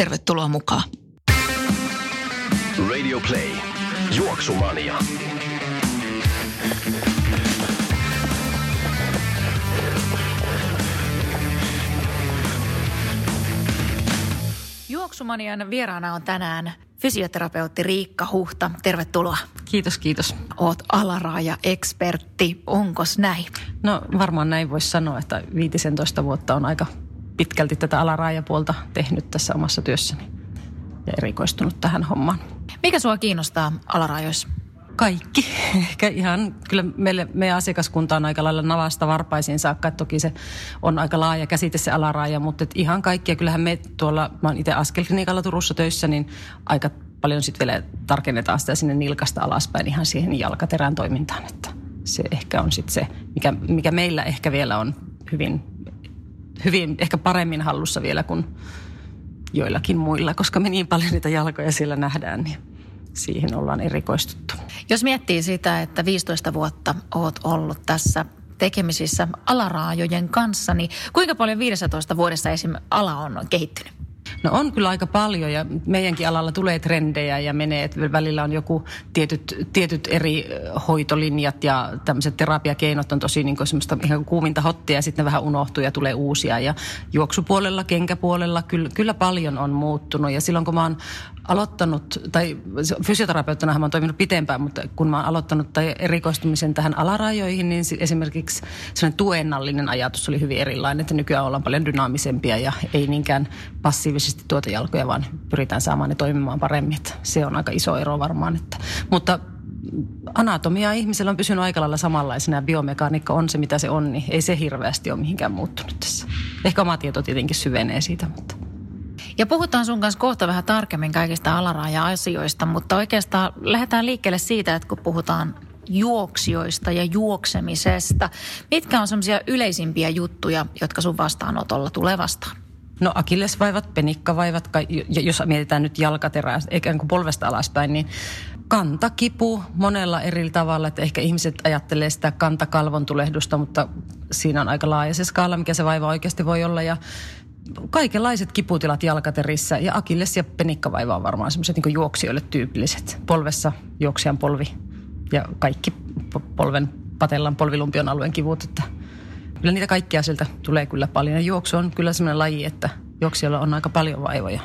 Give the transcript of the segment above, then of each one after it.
Tervetuloa mukaan. Radio Play. Juoksumania. Juoksumanian vieraana on tänään fysioterapeutti Riikka Huhta. Tervetuloa. Kiitos, kiitos. Oot alaraaja-ekspertti. Onkos näin? No varmaan näin voisi sanoa, että 15 vuotta on aika pitkälti tätä alaraajapuolta tehnyt tässä omassa työssäni ja erikoistunut tähän hommaan. Mikä sua kiinnostaa alaraajoissa? Kaikki. Ehkä ihan, kyllä meille, meidän asiakaskunta on aika lailla navasta varpaisiin saakka, että toki se on aika laaja käsite se alaraaja, mutta et ihan kaikki. Ja kyllähän me tuolla, mä oon itse askelklinikalla Turussa töissä, niin aika paljon sitten vielä tarkennetaan sitä sinne nilkasta alaspäin ihan siihen jalkaterän toimintaan, että se ehkä on sitten se, mikä, mikä meillä ehkä vielä on hyvin, hyvin ehkä paremmin hallussa vielä kuin joillakin muilla, koska me niin paljon niitä jalkoja siellä nähdään, niin siihen ollaan erikoistuttu. Jos miettii sitä, että 15 vuotta oot ollut tässä tekemisissä alaraajojen kanssa, niin kuinka paljon 15 vuodessa esim. ala on kehittynyt? No on kyllä aika paljon ja meidänkin alalla tulee trendejä ja menee, että välillä on joku tietyt, tietyt eri hoitolinjat ja tämmöiset terapiakeinot on tosi niin semmoista ihan kuuminta hottia ja sitten ne vähän unohtuu ja tulee uusia. Ja juoksupuolella, kenkäpuolella kyllä, kyllä paljon on muuttunut ja silloin kun mä oon aloittanut, tai fysioterapeuttina oon toiminut pitempään, mutta kun oon aloittanut tai erikoistumisen tähän alarajoihin, niin esimerkiksi sellainen tuennallinen ajatus oli hyvin erilainen, että nykyään ollaan paljon dynaamisempia ja ei niinkään passiivisesti tuota jalkoja, vaan pyritään saamaan ne toimimaan paremmin. Että se on aika iso ero varmaan. Että, mutta anatomia ihmisellä on pysynyt aika lailla samanlaisena ja biomekaniikka on se, mitä se on, niin ei se hirveästi ole mihinkään muuttunut tässä. Ehkä oma tieto tietenkin syvenee siitä, mutta... Ja puhutaan sun kanssa kohta vähän tarkemmin kaikista alaraaja-asioista, mutta oikeastaan lähdetään liikkeelle siitä, että kun puhutaan juoksijoista ja juoksemisesta. Mitkä on semmoisia yleisimpiä juttuja, jotka sun vastaanotolla tulee vastaan? No akillesvaivat, penikkavaivat, jos mietitään nyt jalkaterää, eikä kuin polvesta alaspäin, niin kantakipu monella eri tavalla, että ehkä ihmiset ajattelee sitä kantakalvon tulehdusta, mutta siinä on aika laaja se skaala, mikä se vaiva oikeasti voi olla ja kaikenlaiset kiputilat jalkaterissä ja akilles ja penikkavaiva on varmaan semmoiset niin juoksijoille tyypilliset. Polvessa juoksijan polvi ja kaikki polven, patellan, polvilumpion alueen kivut, että kyllä niitä kaikkia sieltä tulee kyllä paljon. Ja juoksu on kyllä semmoinen laji, että juoksijoilla on aika paljon vaivoja.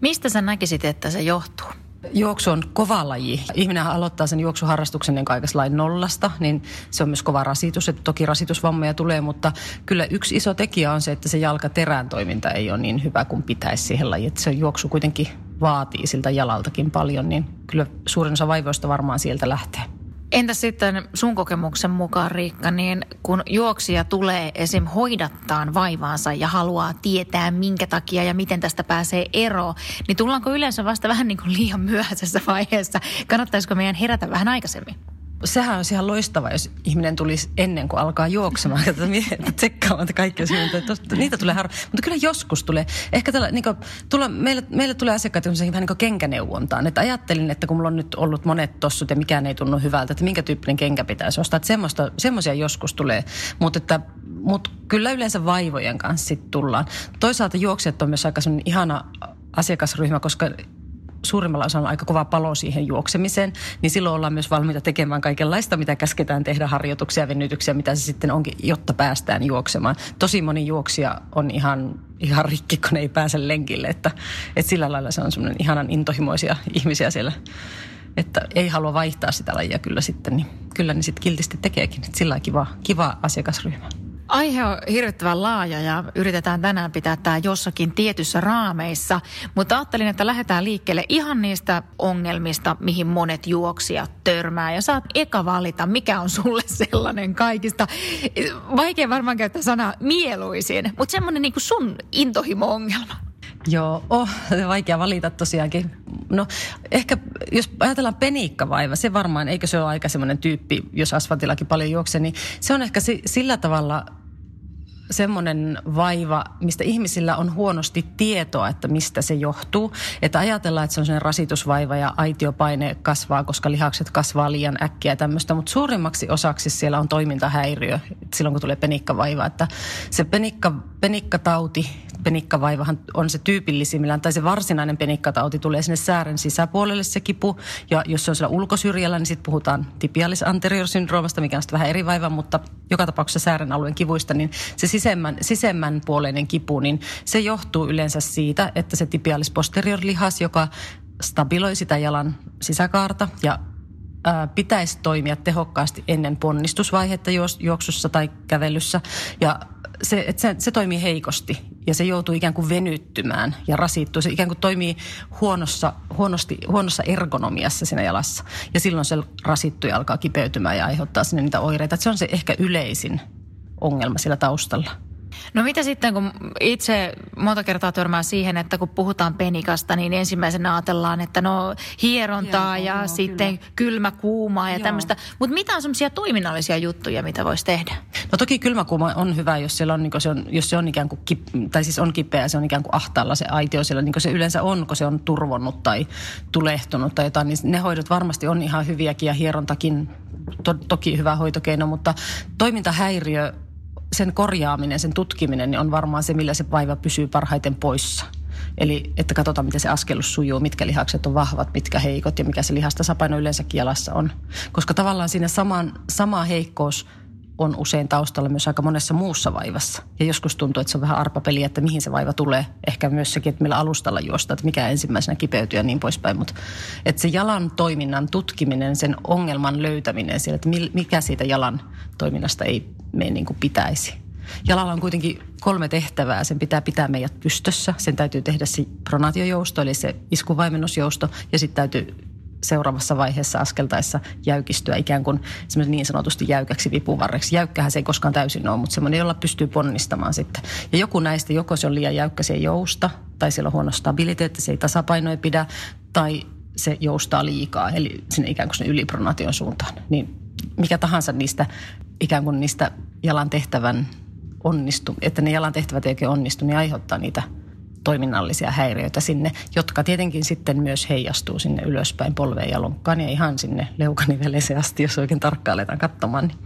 Mistä sä näkisit, että se johtuu? Juoksu on kova laji. Ihminen aloittaa sen juoksuharrastuksen niin lain nollasta, niin se on myös kova rasitus. Että toki rasitusvammoja tulee, mutta kyllä yksi iso tekijä on se, että se jalkaterän toiminta ei ole niin hyvä kuin pitäisi siihen lajiin. Että se juoksu kuitenkin vaatii siltä jalaltakin paljon, niin kyllä suurin osa vaivoista varmaan sieltä lähtee. Entä sitten sun kokemuksen mukaan, Riikka, niin kun juoksija tulee esim. hoidattaan vaivaansa ja haluaa tietää, minkä takia ja miten tästä pääsee eroon, niin tullaanko yleensä vasta vähän niin kuin liian myöhäisessä vaiheessa? Kannattaisiko meidän herätä vähän aikaisemmin? Sehän olisi ihan loistava, jos ihminen tulisi ennen kuin alkaa juoksemaan. Tsekkaamaan, että kaikki on siinä. Niitä tulee harvoin. Mutta kyllä joskus tulee. Ehkä tällä, niin kuin, tulla, meille, meille tulee asiakkaita vähän niin kuin kenkäneuvontaan. Että ajattelin, että kun mulla on nyt ollut monet tossut ja mikään ei tunnu hyvältä, että minkä tyyppinen kenkä pitäisi ostaa. Että semmoisia joskus tulee. Mutta että mutta kyllä yleensä vaivojen kanssa sitten tullaan. Toisaalta juoksijat on myös aika ihana asiakasryhmä, koska suurimmalla osalla aika kova palo siihen juoksemiseen, niin silloin ollaan myös valmiita tekemään kaikenlaista, mitä käsketään tehdä, harjoituksia, venytyksiä, mitä se sitten onkin, jotta päästään juoksemaan. Tosi moni juoksija on ihan, ihan rikki, kun ei pääse lenkille, että, että sillä lailla se on semmoinen ihanan intohimoisia ihmisiä siellä että ei halua vaihtaa sitä lajia kyllä sitten, niin kyllä ne sitten kiltisti tekeekin. Sillä kiva, kiva asiakasryhmä. Aihe on hirvittävän laaja ja yritetään tänään pitää tämä jossakin tietyssä raameissa, mutta ajattelin, että lähdetään liikkeelle ihan niistä ongelmista, mihin monet juoksijat törmää. Ja saat eka valita, mikä on sulle sellainen kaikista, vaikea varmaan käyttää sanaa mieluisin, mutta semmoinen niin kuin sun intohimo-ongelma. Joo, oh, vaikea valita tosiaankin. No ehkä jos ajatellaan penikkavaiva, se varmaan, eikö se ole aika semmoinen tyyppi, jos asfaltillakin paljon juoksee, niin se on ehkä sillä tavalla semmoinen vaiva, mistä ihmisillä on huonosti tietoa, että mistä se johtuu. Että ajatellaan, että se on sellainen rasitusvaiva ja aitiopaine kasvaa, koska lihakset kasvaa liian äkkiä ja tämmöistä. Mutta suurimmaksi osaksi siellä on toimintahäiriö silloin, kun tulee penikkavaiva. Että se penikka, penikkatauti, penikkavaivahan on se tyypillisimmillään, tai se varsinainen penikkatauti tulee sinne säären sisäpuolelle se kipu. Ja jos se on siellä ulkosyrjällä, niin sitten puhutaan tibialis anterior syndroomasta, mikä on sitten vähän eri vaiva, mutta joka tapauksessa säären alueen kivuista, niin se sisemmän, sisemmän puoleinen kipu, niin se johtuu yleensä siitä, että se tibialis posterior lihas, joka stabiloi sitä jalan sisäkaarta ja ää, pitäisi toimia tehokkaasti ennen ponnistusvaihetta juoksussa tai kävelyssä. Ja se, että se, se toimii heikosti ja se joutuu ikään kuin venyttymään ja rasittuu. Se ikään kuin toimii huonossa, huonosti, huonossa ergonomiassa siinä jalassa. Ja silloin se rasittuu ja alkaa kipeytymään ja aiheuttaa sinne niitä oireita. Että se on se ehkä yleisin ongelma siellä taustalla. No mitä sitten, kun itse monta kertaa törmää siihen, että kun puhutaan penikasta, niin ensimmäisenä ajatellaan, että no hierontaa ja no, sitten kyllä. kylmä kuumaa ja tämmöistä. Mutta mitä on semmoisia toiminnallisia juttuja, mitä voisi tehdä? No toki kylmä kuuma on hyvä, jos, siellä on, niin se on, jos se on ikään kuin, kip, tai siis on kipeä se on ikään kuin ahtaalla se aitio siellä, niin kuin se yleensä on, kun se on turvonnut tai tulehtunut tai jotain, niin ne hoidot varmasti on ihan hyviäkin ja hierontakin to, toki hyvä hoitokeino, mutta toimintahäiriö sen korjaaminen, sen tutkiminen niin on varmaan se, millä se vaiva pysyy parhaiten poissa. Eli että katsotaan, miten se askellus sujuu, mitkä lihakset on vahvat, mitkä heikot ja mikä se lihastasapaino yleensä jalassa on. Koska tavallaan siinä saman, sama heikkous on usein taustalla myös aika monessa muussa vaivassa. Ja joskus tuntuu, että se on vähän arpapeli, että mihin se vaiva tulee. Ehkä myös sekin, että millä alustalla juosta, että mikä ensimmäisenä kipeytyy ja niin poispäin. Mutta että se jalan toiminnan tutkiminen, sen ongelman löytäminen siellä, että mikä siitä jalan toiminnasta ei mene niin kuin pitäisi. Jalalla on kuitenkin kolme tehtävää. Sen pitää pitää meidät pystössä. Sen täytyy tehdä se pronaatiojousto, eli se iskuvaimennusjousto. Ja sitten täytyy seuraavassa vaiheessa askeltaessa jäykistyä ikään kuin niin sanotusti jäykäksi vipuvarreksi. Jäykkähän se ei koskaan täysin ole, mutta semmoinen, jolla pystyy ponnistamaan sitten. Ja joku näistä, joko se on liian jäykkä, se ei jousta, tai siellä on huono stabiliteetti, se ei tasapainoa pidä, tai se joustaa liikaa, eli sinne ikään kuin sinne ylipronaation suuntaan. Niin mikä tahansa niistä ikään kuin niistä jalan tehtävän onnistu, että ne jalan tehtävät ei onnistu, niin aiheuttaa niitä toiminnallisia häiriöitä sinne, jotka tietenkin sitten myös heijastuu sinne ylöspäin polveen ja lonkkaan ja ihan sinne leukaniveleeseen asti, jos oikein tarkkaan aletaan katsomaan. Niin,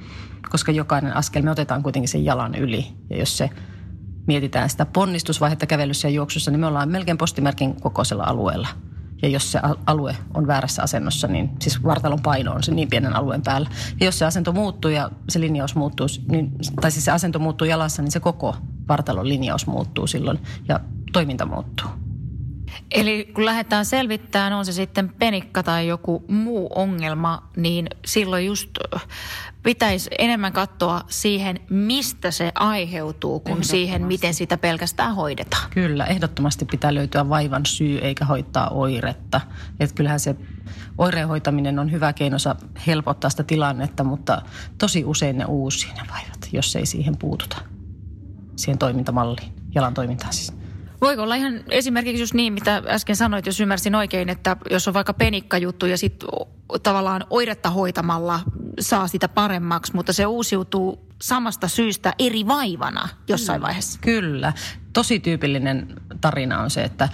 koska jokainen askel me otetaan kuitenkin sen jalan yli ja jos se mietitään sitä ponnistusvaihetta kävelyssä ja juoksussa, niin me ollaan melkein postimerkin kokoisella alueella – ja jos se alue on väärässä asennossa, niin siis vartalon paino on se niin pienen alueen päällä. Ja jos se asento muuttuu ja se linjaus muuttuu, niin, tai siis se asento muuttuu jalassa, niin se koko vartalon linjaus muuttuu silloin ja toiminta muuttuu. Eli kun lähdetään selvittämään, on se sitten penikka tai joku muu ongelma, niin silloin just pitäisi enemmän katsoa siihen, mistä se aiheutuu, kuin siihen, miten sitä pelkästään hoidetaan. Kyllä, ehdottomasti pitää löytyä vaivan syy eikä hoitaa oiretta. Että kyllähän se oireen hoitaminen on hyvä keino helpottaa sitä tilannetta, mutta tosi usein ne uusii ne vaivat, jos ei siihen puututa, siihen toimintamalliin, jalan toimintaan siis. Voiko olla ihan esimerkiksi just niin, mitä äsken sanoit, jos ymmärsin oikein, että jos on vaikka penikkajuttu ja sitten tavallaan oiretta hoitamalla saa sitä paremmaksi, mutta se uusiutuu samasta syystä eri vaivana jossain vaiheessa. Kyllä. Tosi tyypillinen tarina on se, että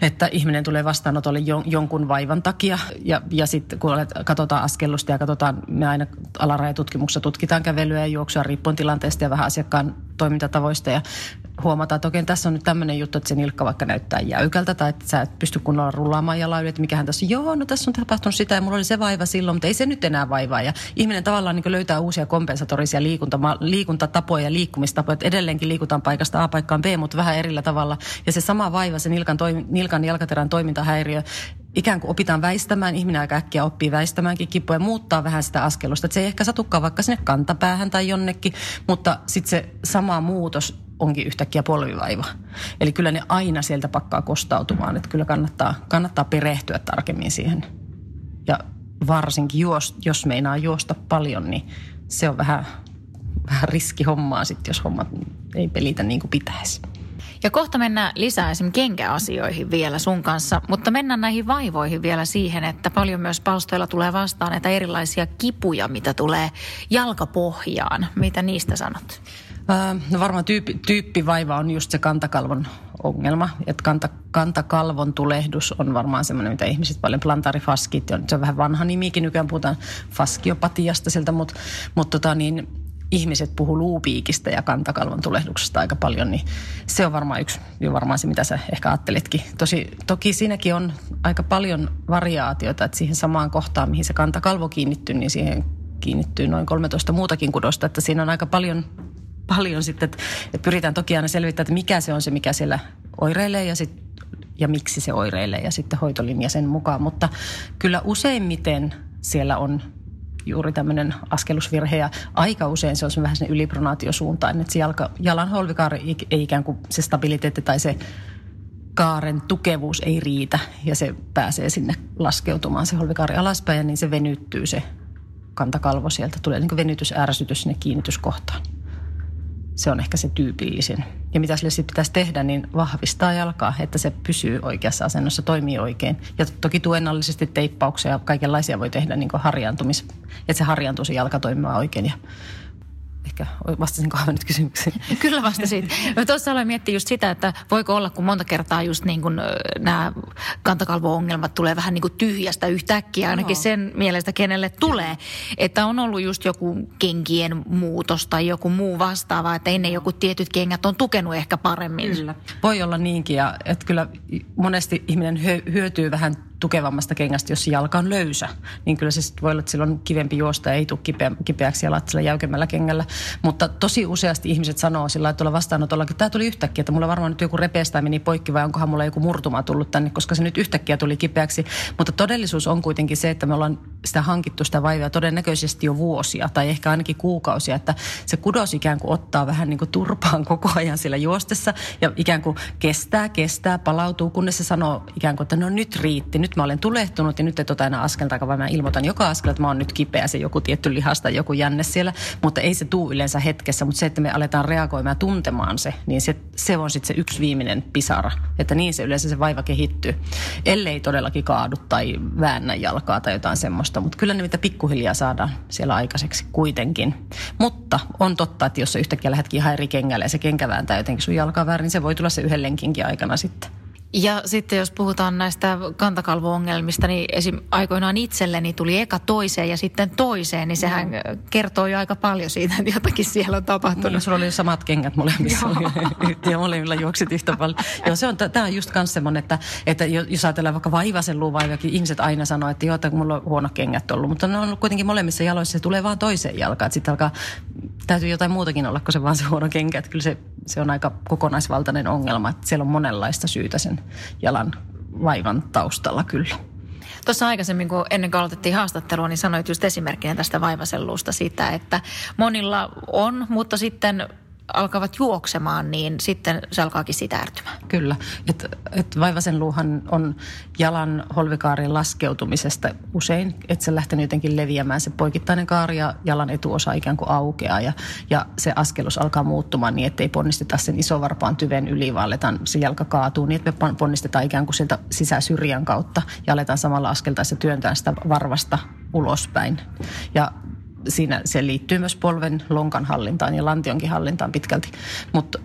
että ihminen tulee vastaanotolle jon, jonkun vaivan takia. Ja, ja sitten kun olet, katsotaan askellusta ja katsotaan, me aina alarajatutkimuksessa tutkitaan kävelyä ja juoksua riippuen tilanteesta ja vähän asiakkaan toimintatavoista. Ja huomataan, että okei, tässä on nyt tämmöinen juttu, että se nilkka vaikka näyttää jäykältä tai että sä et pysty kunnolla rullaamaan jalaa yli, että mikähän tässä on. Joo, no tässä on tapahtunut sitä ja mulla oli se vaiva silloin, mutta ei se nyt enää vaivaa. Ja ihminen tavallaan niin löytää uusia kompensatorisia liikunta, liikuntatapoja ja liikkumistapoja, että edelleenkin liikutaan paikasta A paikkaan B, mutta vähän erillä tavalla. Ja se sama vaiva, se nilkan, toimi, nilkan jalkaterän toimintahäiriö, ikään kuin opitaan väistämään, ihminen aika äkkiä oppii väistämäänkin kipua ja muuttaa vähän sitä askelusta. Että se ei ehkä satukaan vaikka sinne kantapäähän tai jonnekin, mutta sitten se sama muutos onkin yhtäkkiä polvivaiva. Eli kyllä ne aina sieltä pakkaa kostautumaan, että kyllä kannattaa, kannattaa perehtyä tarkemmin siihen. Ja varsinkin jos, jos meinaa juosta paljon, niin se on vähän, vähän riski hommaa sitten, jos hommat ei pelitä niin kuin pitäisi. Ja kohta mennään lisää esimerkiksi kenkäasioihin vielä sun kanssa, mutta mennään näihin vaivoihin vielä siihen, että paljon myös palstoilla tulee vastaan näitä erilaisia kipuja, mitä tulee jalkapohjaan. Mitä niistä sanot? No varmaan tyyppi, tyyppivaiva on just se kantakalvon ongelma. Että kanta, kantakalvon tulehdus on varmaan semmoinen, mitä ihmiset paljon, plantarifaskit, se on vähän vanha nimikin, nykyään puhutaan faskiopatiasta siltä, mutta, mutta tota niin, ihmiset puhuu luupiikistä ja kantakalvon tulehduksesta aika paljon, niin se on varmaan yksi, jo varmaan se, mitä sä ehkä ajattelitkin. Tosi, toki siinäkin on aika paljon variaatiota, että siihen samaan kohtaan, mihin se kantakalvo kiinnittyy, niin siihen kiinnittyy noin 13 muutakin kudosta, että siinä on aika paljon paljon sitten, että, että pyritään toki aina selvittämään, että mikä se on se, mikä siellä oireilee ja, sit, ja miksi se oireilee ja sitten hoitolinja sen mukaan. Mutta kyllä useimmiten siellä on juuri tämmöinen askelusvirhe ja aika usein se on vähän sen ylipronaatiosuuntaan, että se jalka, jalan holvikaari ei ikään kuin se stabiliteetti tai se kaaren tukevuus ei riitä ja se pääsee sinne laskeutumaan se holvikaari alaspäin ja niin se venyttyy se kantakalvo sieltä. Tulee niin venytysärsytys sinne kiinnityskohtaan se on ehkä se tyypillisin. Ja mitä sille sitten pitäisi tehdä, niin vahvistaa jalkaa, että se pysyy oikeassa asennossa, toimii oikein. Ja toki tuennallisesti teippauksia ja kaikenlaisia voi tehdä niin harjaantumis, että se harjaantuu se jalka toimimaan oikein. Ja ehkä vastasinko aivan nyt kysymykseen? Kyllä vastasit. Tuossa aloin miettiä just sitä, että voiko olla, kun monta kertaa just niin kuin nämä kantakalvo-ongelmat tulee vähän niin kuin tyhjästä yhtäkkiä, ainakin no. sen mielestä kenelle tulee. Että on ollut just joku kenkien muutos tai joku muu vastaava, että ennen joku tietyt kengät on tukenut ehkä paremmin. Kyllä. Voi olla niinkin ja että kyllä monesti ihminen hyötyy vähän tukevammasta kengästä, jos jalka on löysä, niin kyllä se voi olla, että silloin kivempi juosta ja ei tule kipeä, kipeäksi jalat sillä jäykemmällä kengällä. Mutta tosi useasti ihmiset sanoo sillä että tuolla vastaanotolla, että tämä tuli yhtäkkiä, että mulla varmaan nyt joku repeästä meni poikki vai onkohan mulla joku murtuma tullut tänne, koska se nyt yhtäkkiä tuli kipeäksi. Mutta todellisuus on kuitenkin se, että me ollaan sitä hankittu sitä vaivaa todennäköisesti jo vuosia tai ehkä ainakin kuukausia, että se kudos ikään kuin ottaa vähän niin kuin turpaan koko ajan sillä juostessa ja ikään kuin kestää, kestää, palautuu, kunnes se sanoo ikään kuin, että no nyt riitti, nyt mä olen tulehtunut ja nyt et ota enää askelta, vaan mä ilmoitan joka askel, että mä oon nyt kipeä, se joku tietty lihasta, joku jänne siellä, mutta ei se tuu yleensä hetkessä, mutta se, että me aletaan reagoimaan ja tuntemaan se, niin se, se on sitten se yksi viimeinen pisara, että niin se yleensä se vaiva kehittyy, ellei todellakin kaadu tai väännä jalkaa tai jotain semmoista, mutta kyllä ne mitä pikkuhiljaa saadaan siellä aikaiseksi kuitenkin. Mutta on totta, että jos sä yhtäkkiä lähdetkin ihan kengälle ja se kenkä vääntää jotenkin sun jalkaa väärin, niin se voi tulla se yhden lenkinkin aikana sitten. Ja sitten jos puhutaan näistä kantakalvo-ongelmista, niin esim. aikoinaan itselleni tuli eka toiseen ja sitten toiseen, niin sehän mm. kertoo jo aika paljon siitä, että jotakin siellä on tapahtunut. Niin, sulla oli samat kengät molemmissa ja molemmilla juoksit yhtä paljon. Joo, se on, tämä on just myös semmoinen, että, että jos ajatellaan vaikka vaivasen luuvaivakin, ihmiset aina sanoo, että joo, että mulla on huono kengät ollut, mutta ne on ollut kuitenkin molemmissa jaloissa, se tulee vaan toiseen jalkaan, että sitten alkaa, täytyy jotain muutakin olla kuin se vaan se huono kenkä, että kyllä se, se on aika kokonaisvaltainen ongelma, että siellä on monenlaista syytä sen jalan vaivan taustalla kyllä. Tuossa aikaisemmin, kun ennen kuin aloitettiin haastattelua, niin sanoit just esimerkkinä tästä vaivaselluusta sitä, että monilla on, mutta sitten alkavat juoksemaan, niin sitten se alkaakin sitä ärtymään. Kyllä. Et, et vaivasen luuhan on jalan holvikaarin laskeutumisesta usein, että se lähtee jotenkin leviämään se poikittainen kaari ja jalan etuosa ikään kuin aukeaa ja, ja se askelus alkaa muuttumaan niin, ettei ponnisteta sen isovarpaan tyven yli, vaan aletaan, se jalka kaatuu niin, että me ponnistetaan ikään kuin sieltä sisäsyrjän kautta ja aletaan samalla askeltaessa työntää sitä varvasta ulospäin. Ja siinä se liittyy myös polven lonkan hallintaan ja lantionkin hallintaan pitkälti. Mutta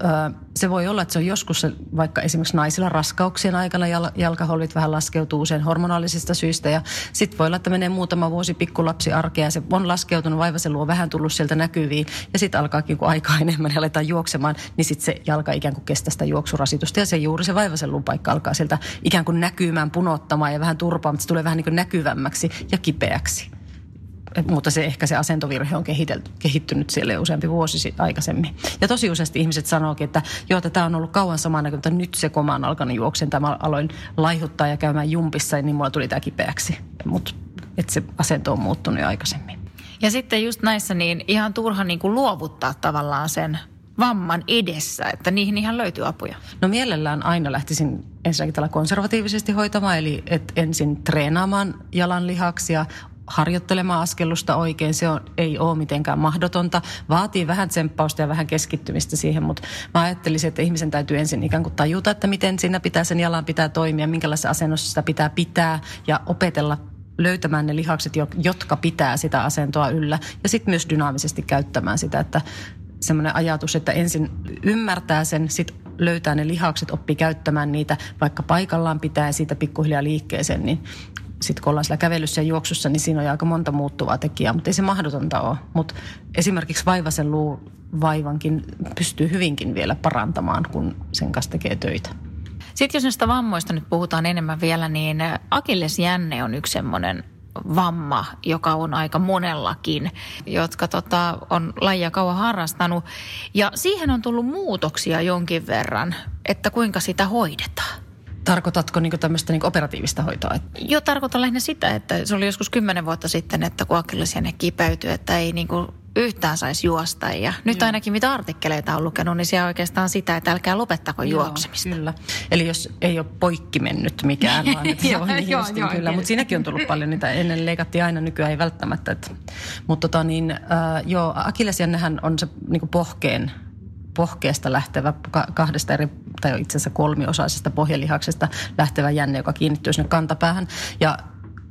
se voi olla, että se on joskus se, vaikka esimerkiksi naisilla raskauksien aikana jal, jalkaholvit vähän laskeutuu usein hormonaalisista syistä ja sitten voi olla, että menee muutama vuosi pikkulapsi arkea ja se on laskeutunut, vaivaselu on vähän tullut sieltä näkyviin ja sitten alkaakin kun aikaa enemmän ja aletaan juoksemaan, niin sitten se jalka ikään kuin kestää sitä juoksurasitusta ja se juuri se vaivaselun paikka alkaa sieltä ikään kuin näkymään, punottamaan ja vähän turpaa, mutta se tulee vähän niin kuin näkyvämmäksi ja kipeäksi mutta se ehkä se asentovirhe on kehittynyt siellä jo useampi vuosi sitten aikaisemmin. Ja tosi useasti ihmiset sanookin, että joo, että tämä on ollut kauan samana, mutta nyt se koma on alkanut juoksen. Tämä aloin laihuttaa ja käymään jumpissa, niin mulla tuli tämä kipeäksi. Mutta että se asento on muuttunut jo aikaisemmin. Ja sitten just näissä niin ihan turha niin kuin luovuttaa tavallaan sen vamman edessä, että niihin ihan löytyy apuja? No mielellään aina lähtisin ensinnäkin tällä konservatiivisesti hoitamaan, eli et ensin treenaamaan jalan lihaksia, harjoittelemaan askellusta oikein. Se on, ei ole mitenkään mahdotonta. Vaatii vähän tsemppausta ja vähän keskittymistä siihen, mutta mä ajattelisin, että ihmisen täytyy ensin ikään kuin tajuta, että miten siinä pitää sen jalan pitää toimia, minkälaisessa asennossa sitä pitää pitää ja opetella löytämään ne lihakset, jotka pitää sitä asentoa yllä ja sitten myös dynaamisesti käyttämään sitä, että semmoinen ajatus, että ensin ymmärtää sen, sitten löytää ne lihakset, oppii käyttämään niitä, vaikka paikallaan pitää siitä pikkuhiljaa liikkeeseen, niin sitten kun ollaan siellä kävelyssä ja juoksussa, niin siinä on aika monta muuttuvaa tekijää, mutta ei se mahdotonta ole. Mutta esimerkiksi vaivasen luu vaivankin pystyy hyvinkin vielä parantamaan, kun sen kanssa tekee töitä. Sitten jos näistä vammoista nyt puhutaan enemmän vielä, niin akillesjänne on yksi semmoinen vamma, joka on aika monellakin, jotka tota, on lajia kauan harrastanut. Ja siihen on tullut muutoksia jonkin verran, että kuinka sitä hoidetaan. Tarkoitatko niin tämmöistä niin operatiivista hoitoa? Joo, tarkoitan lähinnä sitä, että se oli joskus kymmenen vuotta sitten, että kun akillesjänne kipeytyi, että ei niin kuin yhtään saisi juosta. Ja nyt Joo. ainakin mitä artikkeleita on lukenut, niin siellä oikeastaan sitä, että älkää lopettako Joo, juoksemista. Kyllä. Eli jos ei ole poikki mennyt mikään, vaan että joo, niin joo, joo, kyllä. Mutta siinäkin on tullut paljon niitä. Ennen leikattiin aina, nykyään ei välttämättä. Mutta tota niin, äh, joo, akillesjännehän on se niin pohkeen pohkeesta lähtevä kahdesta eri, tai itse asiassa kolmiosaisesta pohjelihaksesta lähtevä jänne, joka kiinnittyy sinne kantapäähän. Ja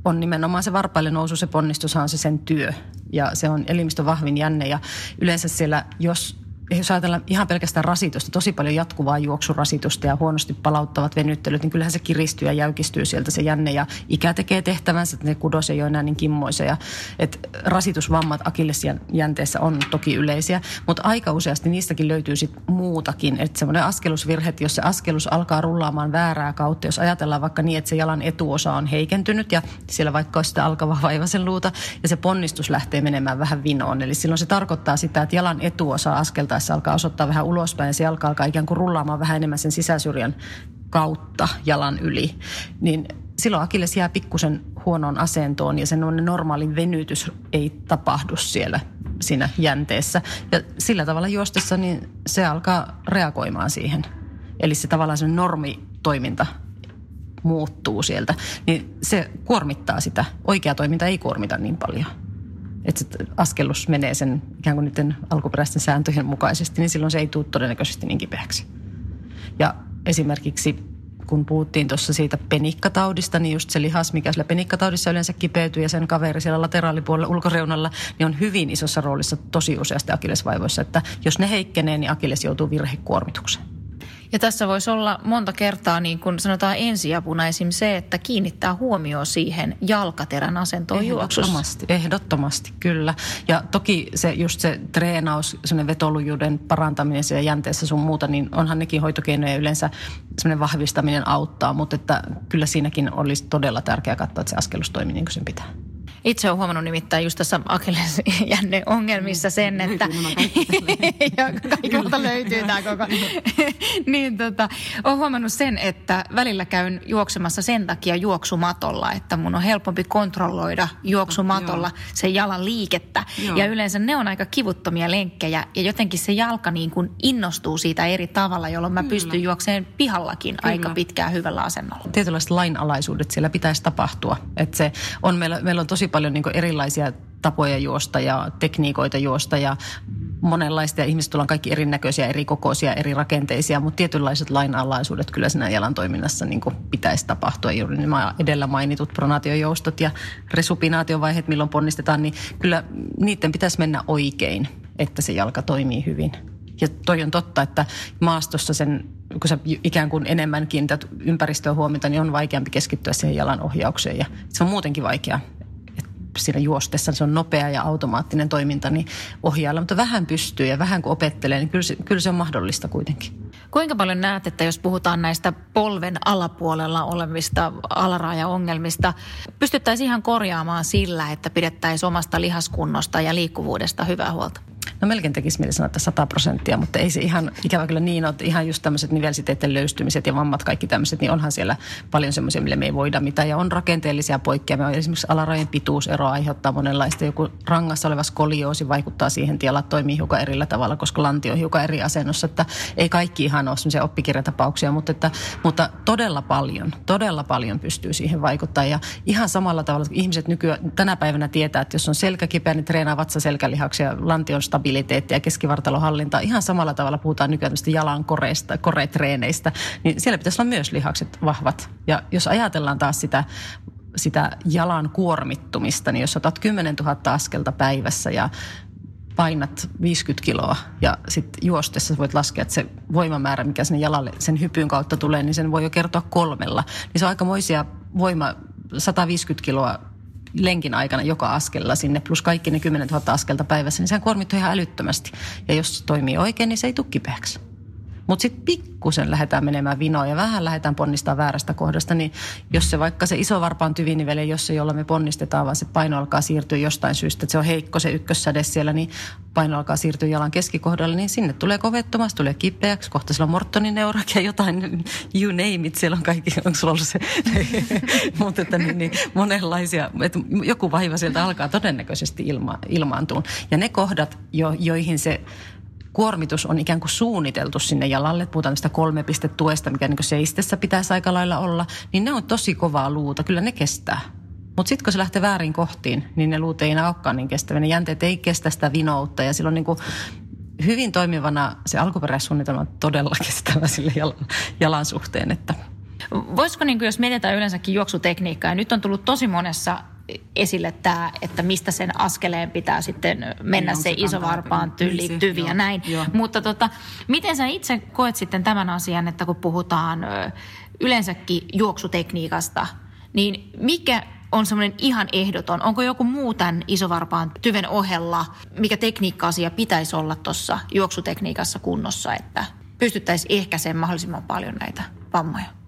on nimenomaan se varpaille nousu, se ponnistushan on se sen työ. Ja se on elimistön vahvin jänne ja yleensä siellä, jos jos ajatellaan ihan pelkästään rasitusta, tosi paljon jatkuvaa juoksurasitusta ja huonosti palauttavat venyttelyt, niin kyllähän se kiristyy ja jäykistyy sieltä se jänne ja ikä tekee tehtävänsä, että ne kudos ei ole enää niin kimmoisia. Et rasitusvammat akillesjänteessä on toki yleisiä, mutta aika useasti niistäkin löytyy sit muutakin. Että semmoinen askelusvirhe, että jos se askelus alkaa rullaamaan väärää kautta, jos ajatellaan vaikka niin, että se jalan etuosa on heikentynyt ja siellä vaikka olisi sitä alkava vaivasen luuta ja se ponnistus lähtee menemään vähän vinoon. Eli silloin se tarkoittaa sitä, että jalan etuosa askelta liikuttaessa alkaa osoittaa vähän ulospäin ja se jalka alkaa ikään kuin rullaamaan vähän enemmän sen sisäsyrjän kautta jalan yli, niin silloin Akilles jää pikkusen huonoon asentoon ja sen normaali venytys ei tapahdu siellä siinä jänteessä. Ja sillä tavalla juostessa niin se alkaa reagoimaan siihen. Eli se tavallaan se normitoiminta muuttuu sieltä, niin se kuormittaa sitä. Oikea toiminta ei kuormita niin paljon että se askellus menee sen ikään kuin niiden alkuperäisten sääntöjen mukaisesti, niin silloin se ei tule todennäköisesti niin kipeäksi. Ja esimerkiksi kun puhuttiin tuossa siitä penikkataudista, niin just se lihas, mikä sillä penikkataudissa yleensä kipeytyy ja sen kaveri siellä lateraalipuolella ulkoreunalla, niin on hyvin isossa roolissa tosi useasti akillesvaivoissa, että jos ne heikkenee, niin akilles joutuu virhekuormitukseen. Ja tässä voisi olla monta kertaa, niin kuin sanotaan ensiapuna esim. se, että kiinnittää huomioon siihen jalkaterän asentoon ehdottomasti, Ehdottomasti, kyllä. Ja toki se just se treenaus, sellainen vetolujuuden parantaminen siellä jänteessä sun muuta, niin onhan nekin hoitokeinoja yleensä sellainen vahvistaminen auttaa, mutta että kyllä siinäkin olisi todella tärkeää katsoa, että se askelus toimii niin kuin sen pitää. Itse olen huomannut nimittäin just tässä Akilles-jänne ongelmissa sen, että kaikilta löytyy tämä koko. niin tota, olen huomannut sen, että välillä käyn juoksemassa sen takia juoksumatolla, että mun on helpompi kontrolloida juoksumatolla sen jalan liikettä. Joo. Ja yleensä ne on aika kivuttomia lenkkejä ja jotenkin se jalka niin kuin innostuu siitä eri tavalla, jolloin mä Kyllä. pystyn juokseen pihallakin Kyllä. aika pitkään hyvällä asennolla. Tietynlaiset lainalaisuudet siellä pitäisi tapahtua. Että se on, meillä, meillä on tosi paljon niin erilaisia tapoja juosta ja tekniikoita juosta ja monenlaista ja ihmiset on kaikki erinäköisiä, eri kokoisia, eri rakenteisia, mutta tietynlaiset lainalaisuudet kyllä siinä jalan toiminnassa niin pitäisi tapahtua. Juuri nämä edellä mainitut pronaatiojoustot ja resupinaatiovaiheet, milloin ponnistetaan, niin kyllä niiden pitäisi mennä oikein, että se jalka toimii hyvin. Ja toi on totta, että maastossa sen, kun sä ikään kuin enemmän kiinnität ympäristöä huomiota, niin on vaikeampi keskittyä siihen jalan ohjaukseen. Ja se on muutenkin vaikea siinä juostessa, se on nopea ja automaattinen toiminta, niin ohjailla. Mutta vähän pystyy ja vähän kun opettelee, niin kyllä se, kyllä se on mahdollista kuitenkin. Kuinka paljon näet, että jos puhutaan näistä polven alapuolella olevista alaraja-ongelmista, pystyttäisiin ihan korjaamaan sillä, että pidettäisiin omasta lihaskunnosta ja liikkuvuudesta hyvää huolta? No melkein tekisi mieli sanoa, että 100 prosenttia, mutta ei se ihan ikävä kyllä niin ole. Ihan just tämmöiset nivelsiteiden löystymiset ja vammat, kaikki tämmöiset, niin onhan siellä paljon semmoisia, millä me ei voida mitään. Ja on rakenteellisia poikkeamia. Esimerkiksi alarajan pituusero aiheuttaa monenlaista. Joku rangassa oleva skolioosi vaikuttaa siihen, että jalat toimii hiukan erillä tavalla, koska lantio on hiukan eri asennossa. Että ei kaikki ihan ole semmoisia oppikirjatapauksia, mutta, että, mutta todella paljon, todella paljon pystyy siihen vaikuttaa. Ja ihan samalla tavalla, että ihmiset nykyään tänä päivänä tietää, että jos on selkä kipeä, niin treenaa vatsaselkälihaksia, lantion stabiliteettia ja keskivartalohallintaa. Ihan samalla tavalla puhutaan nykyään jalan koreista, koretreeneistä, niin siellä pitäisi olla myös lihakset vahvat. Ja jos ajatellaan taas sitä sitä jalan kuormittumista, niin jos otat 10 000 askelta päivässä ja painat 50 kiloa ja sitten juostessa voit laskea, että se voimamäärä, mikä sinne jalalle sen hypyn kautta tulee, niin sen voi jo kertoa kolmella. Niin se on aikamoisia voima, 150 kiloa lenkin aikana joka askella sinne, plus kaikki ne 10 000 askelta päivässä, niin sehän kuormittuu ihan älyttömästi. Ja jos se toimii oikein, niin se ei tule. Mutta sitten pikkusen lähdetään menemään vinoon ja vähän lähdetään ponnistaa väärästä kohdasta, niin jos se vaikka se iso varpaan tyviniveli, jos se jolla me ponnistetaan, vaan se paino alkaa siirtyä jostain syystä, että se on heikko se ykkössäde siellä, niin paino alkaa siirtyä jalan keskikohdalle, niin sinne tulee kovettomasti, tulee kipeäksi, kohta sillä on Mortonin ja jotain, you name it, siellä on kaikki, onko sulla ollut se, mutta että niin, niin, monenlaisia, että joku vaiva sieltä alkaa todennäköisesti ilma, ilmaantua. Ja ne kohdat, jo, joihin se kuormitus on ikään kuin suunniteltu sinne jalalle, puhutaan tästä kolmepistetuesta, mikä niin seistessä pitäisi aika lailla olla, niin ne on tosi kovaa luuta, kyllä ne kestää. Mutta sitten kun se lähtee väärin kohtiin, niin ne luut ei enää olekaan niin kestäviä. Ne jänteet ei kestä sitä vinoutta ja silloin niin kuin hyvin toimivana se alkuperäissuunnitelma on todella kestävä sille jalan, jalan suhteen. Että. Voisiko, niin kuin, jos mietitään yleensäkin juoksutekniikkaa, ja nyt on tullut tosi monessa esille tämä, että mistä sen askeleen pitää sitten mennä niin, se, se isovarpaan liittyviä niin ja näin. Joo. Mutta tota, miten sä itse koet sitten tämän asian, että kun puhutaan yleensäkin juoksutekniikasta, niin mikä on semmoinen ihan ehdoton? Onko joku muu tämän isovarpaan tyven ohella, mikä tekniikka-asia pitäisi olla tuossa juoksutekniikassa kunnossa, että pystyttäisiin ehkäisemään mahdollisimman paljon näitä vammoja?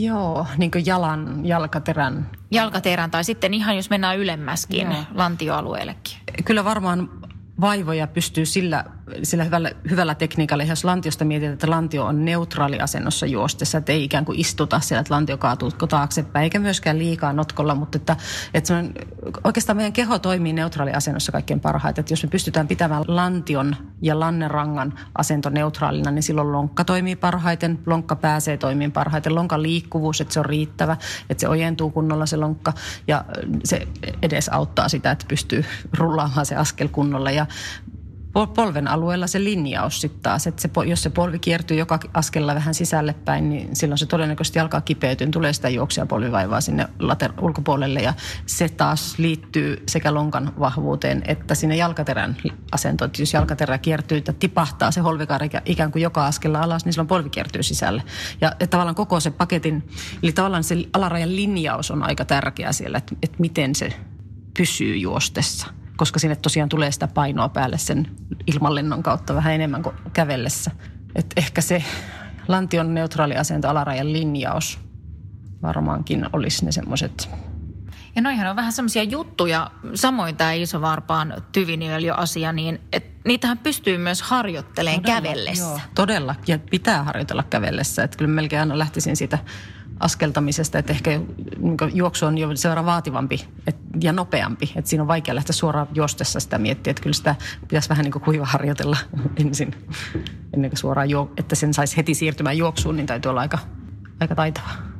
Joo, niin kuin jalan, jalkaterän. Jalkaterän tai sitten ihan jos mennään ylemmäskin Joo. lantioalueellekin. Kyllä varmaan vaivoja pystyy sillä, sillä hyvällä, hyvällä tekniikalla. Jos lantiosta mietitään, että lantio on neutraali asennossa juostessa, että ei ikään kuin istuta siellä, että lantio kaatuu taaksepäin, eikä myöskään liikaa notkolla, mutta että, että oikeastaan meidän keho toimii neutraali asennossa kaikkein parhaiten. Että jos me pystytään pitämään lantion ja lannerangan asento neutraalina, niin silloin lonkka toimii parhaiten, lonkka pääsee toimimaan parhaiten, lonkan liikkuvuus, että se on riittävä, että se ojentuu kunnolla se lonkka ja se edes auttaa sitä, että pystyy rullaamaan se askel kunnolla ja polven alueella se linjaus sitten taas, että se, jos se polvi kiertyy joka askella vähän sisälle päin, niin silloin se todennäköisesti alkaa kipeytyä, tulee sitä juoksia polvivaivaa sinne later- ulkopuolelle ja se taas liittyy sekä lonkan vahvuuteen että sinne jalkaterän asentoon. Että jos jalkaterä kiertyy että tipahtaa se holvikaari ikään kuin joka askella alas, niin silloin polvi kiertyy sisälle. Ja että tavallaan koko se paketin, eli tavallaan se alarajan linjaus on aika tärkeä siellä, että, että miten se pysyy juostessa koska sinne tosiaan tulee sitä painoa päälle sen ilmanlennon kautta vähän enemmän kuin kävellessä. Et ehkä se lantion neutraali asento, alarajan linjaus varmaankin olisi ne semmoiset ja noihän on vähän semmoisia juttuja, samoin tämä isovarpaan tyviniöljy-asia, niin et niitähän pystyy myös harjoittelemaan todella, kävellessä. Joo, todella, ja pitää harjoitella kävellessä. Että kyllä melkein aina lähtisin siitä askeltamisesta, että ehkä niin juoksu on jo seura vaativampi et, ja nopeampi. Että siinä on vaikea lähteä suoraan juostessa sitä miettiä, että kyllä sitä pitäisi vähän niin kuin kuiva harjoitella ensin, ennen kuin suoraan juo, että sen saisi heti siirtymään juoksuun, niin täytyy olla aika, aika taitava.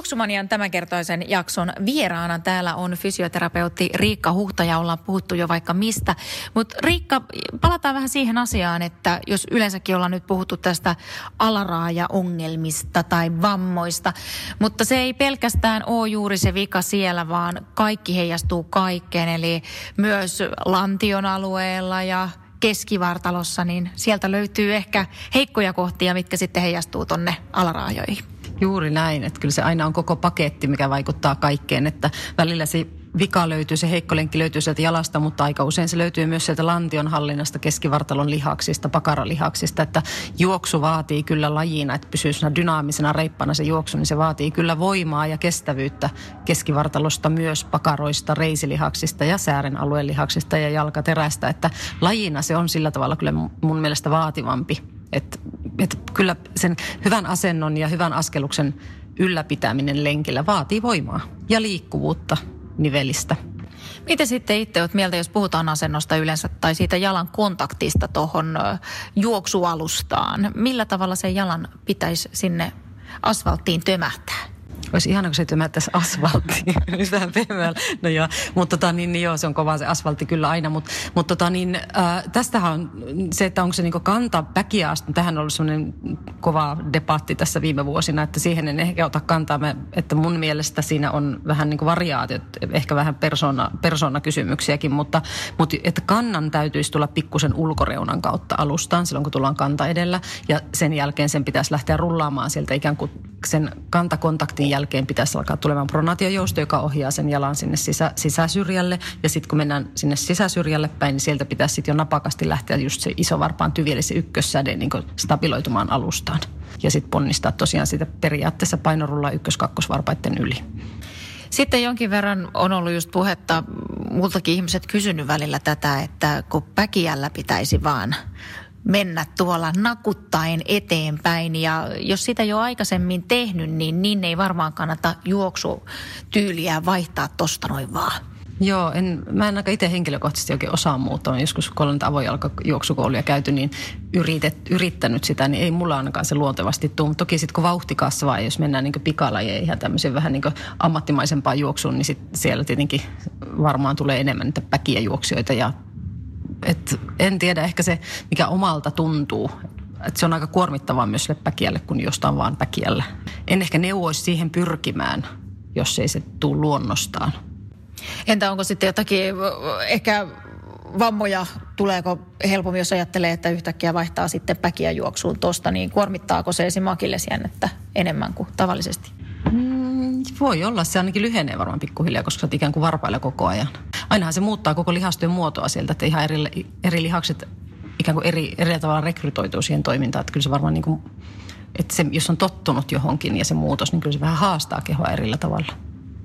Juoksumanian tämänkertoisen jakson vieraana täällä on fysioterapeutti Riikka Huhtaja. Ollaan puhuttu jo vaikka mistä. Mutta Riikka, palataan vähän siihen asiaan, että jos yleensäkin ollaan nyt puhuttu tästä alaraaja-ongelmista tai vammoista, mutta se ei pelkästään ole juuri se vika siellä, vaan kaikki heijastuu kaikkeen. Eli myös lantion alueella ja keskivartalossa, niin sieltä löytyy ehkä heikkoja kohtia, mitkä sitten heijastuu tonne alaraajoihin. Juuri näin, että kyllä se aina on koko paketti, mikä vaikuttaa kaikkeen, että välillä se vika löytyy, se heikko lenkki löytyy sieltä jalasta, mutta aika usein se löytyy myös sieltä lantion hallinnasta, keskivartalon lihaksista, pakaralihaksista, että juoksu vaatii kyllä lajina, että pysyy dynaamisena reippana se juoksu, niin se vaatii kyllä voimaa ja kestävyyttä keskivartalosta myös pakaroista, reisilihaksista ja säären alueen lihaksista ja jalkaterästä, että lajina se on sillä tavalla kyllä mun mielestä vaativampi. Että et kyllä sen hyvän asennon ja hyvän askeluksen ylläpitäminen lenkillä vaatii voimaa ja liikkuvuutta nivelistä. Miten sitten itse olet mieltä, jos puhutaan asennosta yleensä tai siitä jalan kontaktista tuohon juoksualustaan? Millä tavalla se jalan pitäisi sinne asfalttiin tömähtää? Olisi ihana, kun se tömättäisi asfalttiin. Vähän pehmeällä. No joo, mutta tota, niin, niin joo, se on kova se asfaltti kyllä aina. Mutta mut, tota, niin, äh, tästähän on se, että onko se niin kanta väkiä asti. Tähän on ollut sellainen kova debatti tässä viime vuosina, että siihen en ehkä ota kantaa. Mä, että mun mielestä siinä on vähän niin variaatiot, ehkä vähän persona, persoonakysymyksiäkin, mutta, mutta että kannan täytyisi tulla pikkusen ulkoreunan kautta alustaan silloin, kun tullaan kanta edellä. Ja sen jälkeen sen pitäisi lähteä rullaamaan sieltä ikään kuin sen kantakontaktin jälkeen pitäisi alkaa tulemaan pronaatiojousto, joka ohjaa sen jalan sinne sisä, sisäsyrjälle. Ja sitten kun mennään sinne sisäsyrjälle päin, niin sieltä pitäisi sitten jo napakasti lähteä just se iso varpaan eli se ykkössäde niin stabiloitumaan alustaan. Ja sitten ponnistaa tosiaan sitä periaatteessa painorulla ykkös-kakkosvarpaiden yli. Sitten jonkin verran on ollut just puhetta, multakin ihmiset kysynyt välillä tätä, että kun päkiällä pitäisi vaan mennä tuolla nakuttaen eteenpäin. Ja jos sitä jo aikaisemmin tehnyt, niin niin ei varmaan kannata juoksutyyliä vaihtaa tosta noin vaan. Joo, en, mä en aika itse henkilökohtaisesti oikein osaa muuta. Joskus kun olen avojalkajuoksukouluja käyty, niin yritet, yrittänyt sitä, niin ei mulla ainakaan se luontevasti tule. Mutta toki sitten kun vauhti kasvaa jos mennään niin pikalajeihin ja tämmöisen vähän niin ammattimaisempaan juoksuun, niin sit siellä tietenkin varmaan tulee enemmän niitä päkiä juoksijoita ja et en tiedä, ehkä se, mikä omalta tuntuu, että se on aika kuormittavaa myös sille päkiälle, kun jostain vaan päkiällä. En ehkä neuvoisi siihen pyrkimään, jos ei se tule luonnostaan. Entä onko sitten jotakin ehkä vammoja, tuleeko helpommin, jos ajattelee, että yhtäkkiä vaihtaa sitten päkiä juoksuun tuosta, niin kuormittaako se esimerkiksi enemmän kuin tavallisesti? Mm, voi olla, se ainakin lyhenee varmaan pikkuhiljaa, koska sä oot ikään kuin varpailla koko ajan. Ainahan se muuttaa koko lihastojen muotoa sieltä, että ihan eri, eri lihakset ikään kuin eri, eri tavalla rekrytoituu siihen toimintaan. Että kyllä se varmaan niin kuin, että se, jos on tottunut johonkin ja se muutos, niin kyllä se vähän haastaa kehoa erillä tavalla.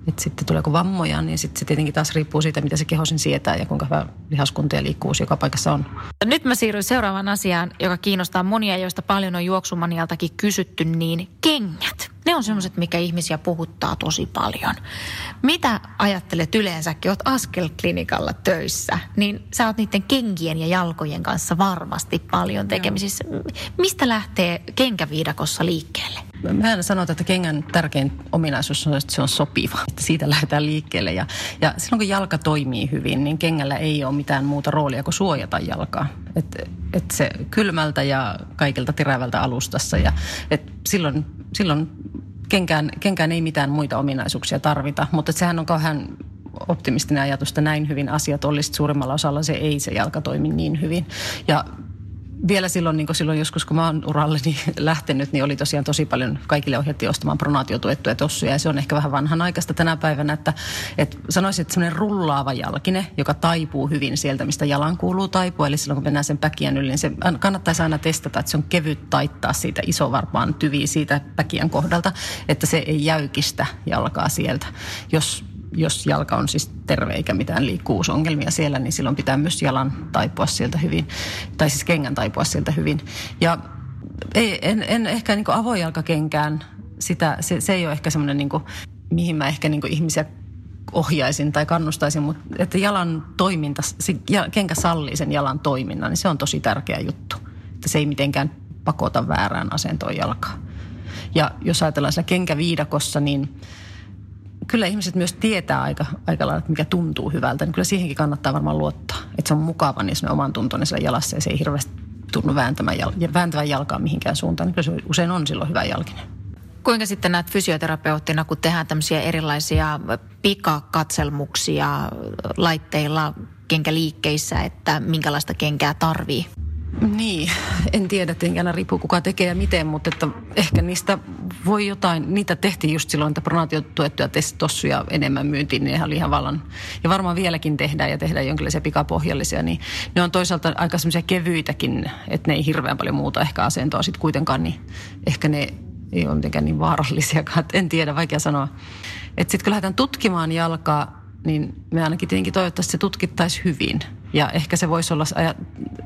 Et sitten tuleeko vammoja, niin sitten se tietenkin taas riippuu siitä, mitä se keho sen sietää ja kuinka hyvä lihaskunta ja liikkuvuus joka paikassa on. Nyt mä siirryn seuraavaan asiaan, joka kiinnostaa monia, joista paljon on juoksumanialtakin kysytty, niin kengät. Ne on semmoiset, mikä ihmisiä puhuttaa tosi paljon. Mitä ajattelet yleensäkin, oot askelklinikalla töissä, niin sä oot niiden kenkien ja jalkojen kanssa varmasti paljon tekemisissä. Mistä lähtee kenkäviidakossa liikkeelle? Mä sanoa, että kengän tärkein ominaisuus on, että se on sopiva. Että siitä lähdetään liikkeelle. Ja, ja silloin kun jalka toimii hyvin, niin kengällä ei ole mitään muuta roolia kuin suojata jalkaa. Että et se kylmältä ja kaikilta terävältä alustassa. Ja et silloin, silloin kenkään, kenkään ei mitään muita ominaisuuksia tarvita. Mutta sehän on kauhean optimistinen ajatus, että näin hyvin asiat olisi. Suurimmalla osalla se ei se jalka toimi niin hyvin. Ja vielä silloin, niin silloin joskus, kun mä oon uralleni lähtenyt, niin oli tosiaan tosi paljon, kaikille ohjattiin ostamaan pronaatiotuettuja tossuja. Ja se on ehkä vähän vanhanaikaista tänä päivänä, että, että sanoisin, että semmoinen rullaava jalkine, joka taipuu hyvin sieltä, mistä jalan kuuluu taipua. Eli silloin, kun mennään sen päkiän yli, niin se kannattaisi aina testata, että se on kevyt taittaa siitä isovarpaan tyviä siitä päkiän kohdalta, että se ei jäykistä jalkaa sieltä. Jos jos jalka on siis terve eikä mitään liikkuvuusongelmia siellä, niin silloin pitää myös jalan taipua sieltä hyvin, tai siis kengän taipua sieltä hyvin. Ja ei, en, en ehkä niin avojalkakenkään, sitä, se, se ei ole ehkä semmoinen, niin mihin mä ehkä niin ihmisiä ohjaisin tai kannustaisin, mutta että jalan toiminta, se kenkä sallii sen jalan toiminnan, niin se on tosi tärkeä juttu. Että se ei mitenkään pakota väärään asentoon jalkaa. Ja jos ajatellaan siellä kenkäviidakossa, niin kyllä ihmiset myös tietää aika, aika lailla, että mikä tuntuu hyvältä, niin kyllä siihenkin kannattaa varmaan luottaa. Että se on mukava niin sinne oman tuntonsa siellä jalassa ja se ei hirveästi tunnu vääntämään, jal- vääntävän jalkaa mihinkään suuntaan. Niin kyllä se usein on silloin hyvä jalkinen. Kuinka sitten näet fysioterapeuttina, kun tehdään tämmöisiä erilaisia pikakatselmuksia laitteilla kenkäliikkeissä, että minkälaista kenkää tarvii? Niin, en tiedä, tietenkin aina riippuu kuka tekee ja miten, mutta että ehkä niistä voi jotain, niitä tehtiin just silloin, että pronaatiotuettuja testossuja enemmän myyntiin, niin oli ihan vallan, ja varmaan vieläkin tehdään ja tehdään jonkinlaisia pikapohjallisia, niin ne on toisaalta aika semmoisia kevyitäkin, että ne ei hirveän paljon muuta ehkä asentoa sitten kuitenkaan, niin ehkä ne ei ole mitenkään niin vaarallisiakaan, en tiedä, vaikea sanoa. Että sitten kun lähdetään tutkimaan jalkaa, niin me ainakin tietenkin toivottavasti se tutkittaisiin hyvin. Ja ehkä se voisi olla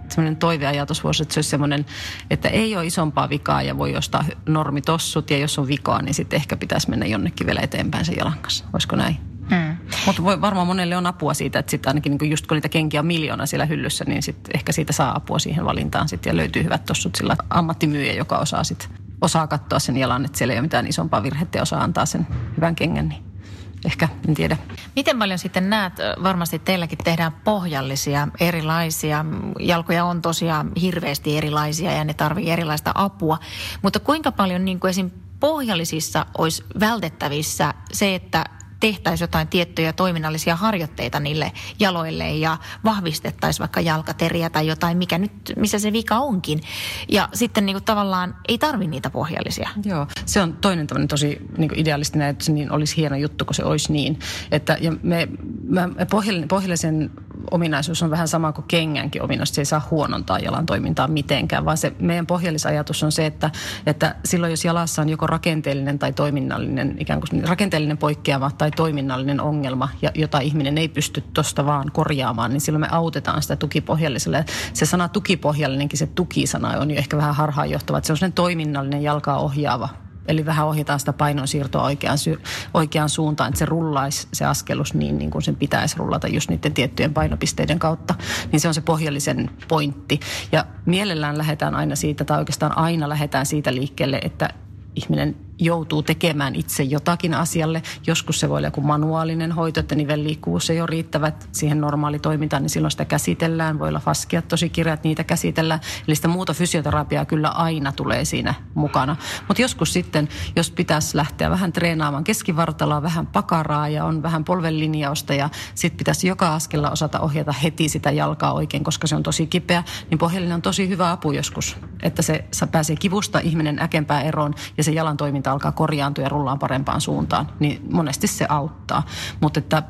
sellainen toiveajatus voisi, että se olisi semmoinen, että ei ole isompaa vikaa ja voi ostaa normitossut. Ja jos on vikaa, niin sitten ehkä pitäisi mennä jonnekin vielä eteenpäin sen jalan kanssa. Olisiko näin? Mm. Mutta varmaan monelle on apua siitä, että sitten ainakin niin just kun niitä kenkiä on miljoona siellä hyllyssä, niin sitten ehkä siitä saa apua siihen valintaan sitten ja löytyy hyvät tossut sillä ammattimyyjä, joka osaa sitten osaa katsoa sen jalan, että siellä ei ole mitään isompaa virhettä ja osaa antaa sen hyvän kengän. Niin ehkä, en tiedä. Miten paljon sitten näet, varmasti teilläkin tehdään pohjallisia, erilaisia. Jalkoja on tosiaan hirveästi erilaisia ja ne tarvii erilaista apua. Mutta kuinka paljon niin kuin esim. pohjallisissa olisi vältettävissä se, että tehtäisiin jotain tiettyjä toiminnallisia harjoitteita niille jaloille ja vahvistettaisiin vaikka jalkateriä tai jotain, mikä nyt, missä se vika onkin. Ja sitten niin kuin tavallaan ei tarvi niitä pohjallisia. Joo, se on toinen tämmöinen tosi niin idealistinen, se niin olisi hieno juttu, kun se olisi niin. Että, ja me, me pohjallinen, pohjallisen ominaisuus on vähän sama kuin kengänkin ominaisuus. Se ei saa huonontaa jalan toimintaa mitenkään, vaan se meidän pohjallisajatus on se, että, että silloin jos jalassa on joko rakenteellinen tai toiminnallinen, ikään kuin rakenteellinen poikkeama tai toiminnallinen ongelma, jota ihminen ei pysty tuosta vaan korjaamaan, niin silloin me autetaan sitä tukipohjalliselle. Se sana tukipohjallinenkin, se tukisana on jo ehkä vähän harhaanjohtava, että se on sellainen toiminnallinen jalkaa ohjaava Eli vähän ohjataan sitä painonsiirtoa oikeaan, sy- oikeaan suuntaan, että se rullaisi se askelus niin, niin kuin sen pitäisi rullata just niiden tiettyjen painopisteiden kautta. Niin se on se pohjallisen pointti. Ja mielellään lähdetään aina siitä, tai oikeastaan aina lähdetään siitä liikkeelle, että ihminen joutuu tekemään itse jotakin asialle. Joskus se voi olla joku manuaalinen hoito, että nivelliikkuvuus ei ole riittävät siihen normaali toimintaan, niin silloin sitä käsitellään. Voi olla faskia tosi kirjat, niitä käsitellään. Eli sitä muuta fysioterapiaa kyllä aina tulee siinä mukana. Mutta joskus sitten, jos pitäisi lähteä vähän treenaamaan keskivartaloa, vähän pakaraa ja on vähän polvenlinjausta ja sitten pitäisi joka askella osata ohjata heti sitä jalkaa oikein, koska se on tosi kipeä, niin pohjallinen on tosi hyvä apu joskus. Että se pääsee kivusta ihminen äkempää eroon ja se jalan toiminta alkaa korjaantua ja rullaan parempaan suuntaan, niin monesti se auttaa. Mutta että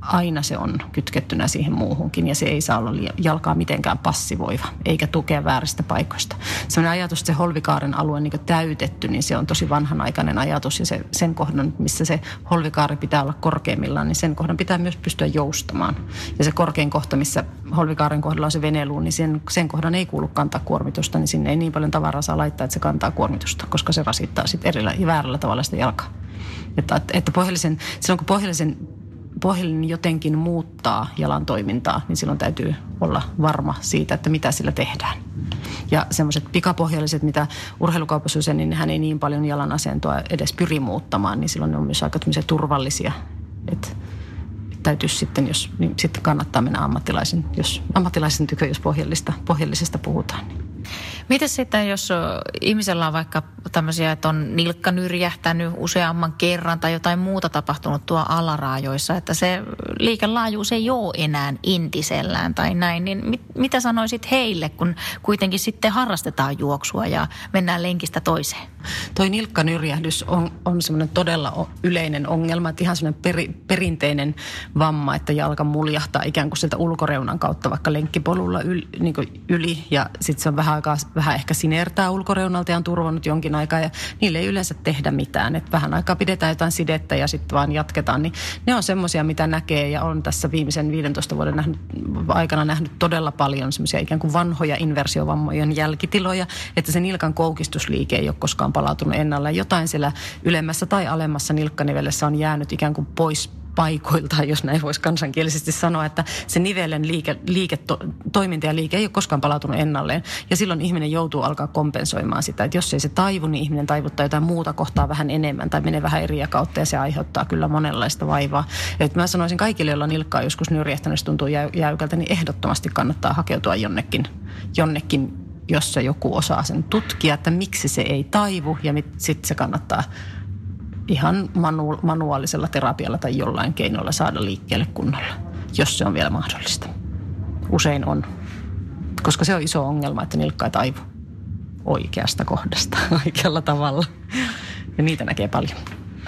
aina se on kytkettynä siihen muuhunkin ja se ei saa olla jalkaa mitenkään passivoiva eikä tukea vääristä paikoista. Sellainen ajatus, että se holvikaaren alue on niin täytetty, niin se on tosi vanhanaikainen ajatus ja se, sen kohdan, missä se holvikaari pitää olla korkeimmillaan, niin sen kohdan pitää myös pystyä joustamaan. Ja se korkein kohta, missä holvikaaren kohdalla on se veneluu, niin sen, sen kohdan ei kuulu kantaa kuormitusta, niin sinne ei niin paljon tavaraa saa laittaa, että se kantaa kuormitusta, koska se rasittaa sitten erillä väärällä tavalla sitä jalkaa. Että, että pohjallisen, silloin kun pohjallisen pohjallinen jotenkin muuttaa jalan toimintaa, niin silloin täytyy olla varma siitä, että mitä sillä tehdään. Ja semmoiset pikapohjalliset, mitä urheilukaupassa usein, niin hän ei niin paljon jalan asentoa edes pyri muuttamaan, niin silloin ne on myös aika turvallisia. Että täytyy sitten, jos, niin sitten kannattaa mennä ammattilaisen, jos, ammattilaisen tykö, jos pohjallisesta puhutaan. Niin. Miten sitten, jos ihmisellä on vaikka tämmöisiä, että on nilkka nyrjähtänyt useamman kerran tai jotain muuta tapahtunut tuo alaraajoissa, että se liikelaajuus ei ole enää intisellään tai näin, niin mit, mitä sanoisit heille, kun kuitenkin sitten harrastetaan juoksua ja mennään lenkistä toiseen? Toi nilkkanyrjähdys on, on semmoinen todella yleinen ongelma, että ihan semmoinen peri, perinteinen vamma, että jalka muljahtaa ikään kuin sieltä ulkoreunan kautta vaikka lenkkipolulla yli, niin yli ja sitten se on vähän aikaa vähän ehkä sinertää ulkoreunalta ja on turvannut jonkin aikaa ja niille ei yleensä tehdä mitään. Että vähän aikaa pidetään jotain sidettä ja sitten vaan jatketaan. Niin ne on semmoisia, mitä näkee ja on tässä viimeisen 15 vuoden nähnyt, aikana nähnyt todella paljon semmoisia ikään kuin vanhoja inversiovammojen jälkitiloja, että se nilkan koukistusliike ei ole koskaan palautunut ennalle. Jotain siellä ylemmässä tai alemmassa nilkkanivelessä on jäänyt ikään kuin pois paikoilta, jos näin voisi kansankielisesti sanoa, että se nivelen liike, liike to, toiminta ja liike ei ole koskaan palautunut ennalleen. Ja silloin ihminen joutuu alkaa kompensoimaan sitä, että jos ei se taivu, niin ihminen taivuttaa jotain muuta kohtaa vähän enemmän tai menee vähän eri kautta ja se aiheuttaa kyllä monenlaista vaivaa. Et mä sanoisin kaikille, joilla nilkkaa joskus nyrjähtänyt tuntuu jäykältä, niin ehdottomasti kannattaa hakeutua jonnekin, jonnekin jossa joku osaa sen tutkia, että miksi se ei taivu ja sitten se kannattaa ihan manu- manuaalisella terapialla tai jollain keinolla saada liikkeelle kunnolla, jos se on vielä mahdollista. Usein on, koska se on iso ongelma, että nilkka ei taivu oikeasta kohdasta oikealla tavalla. Ja niitä näkee paljon.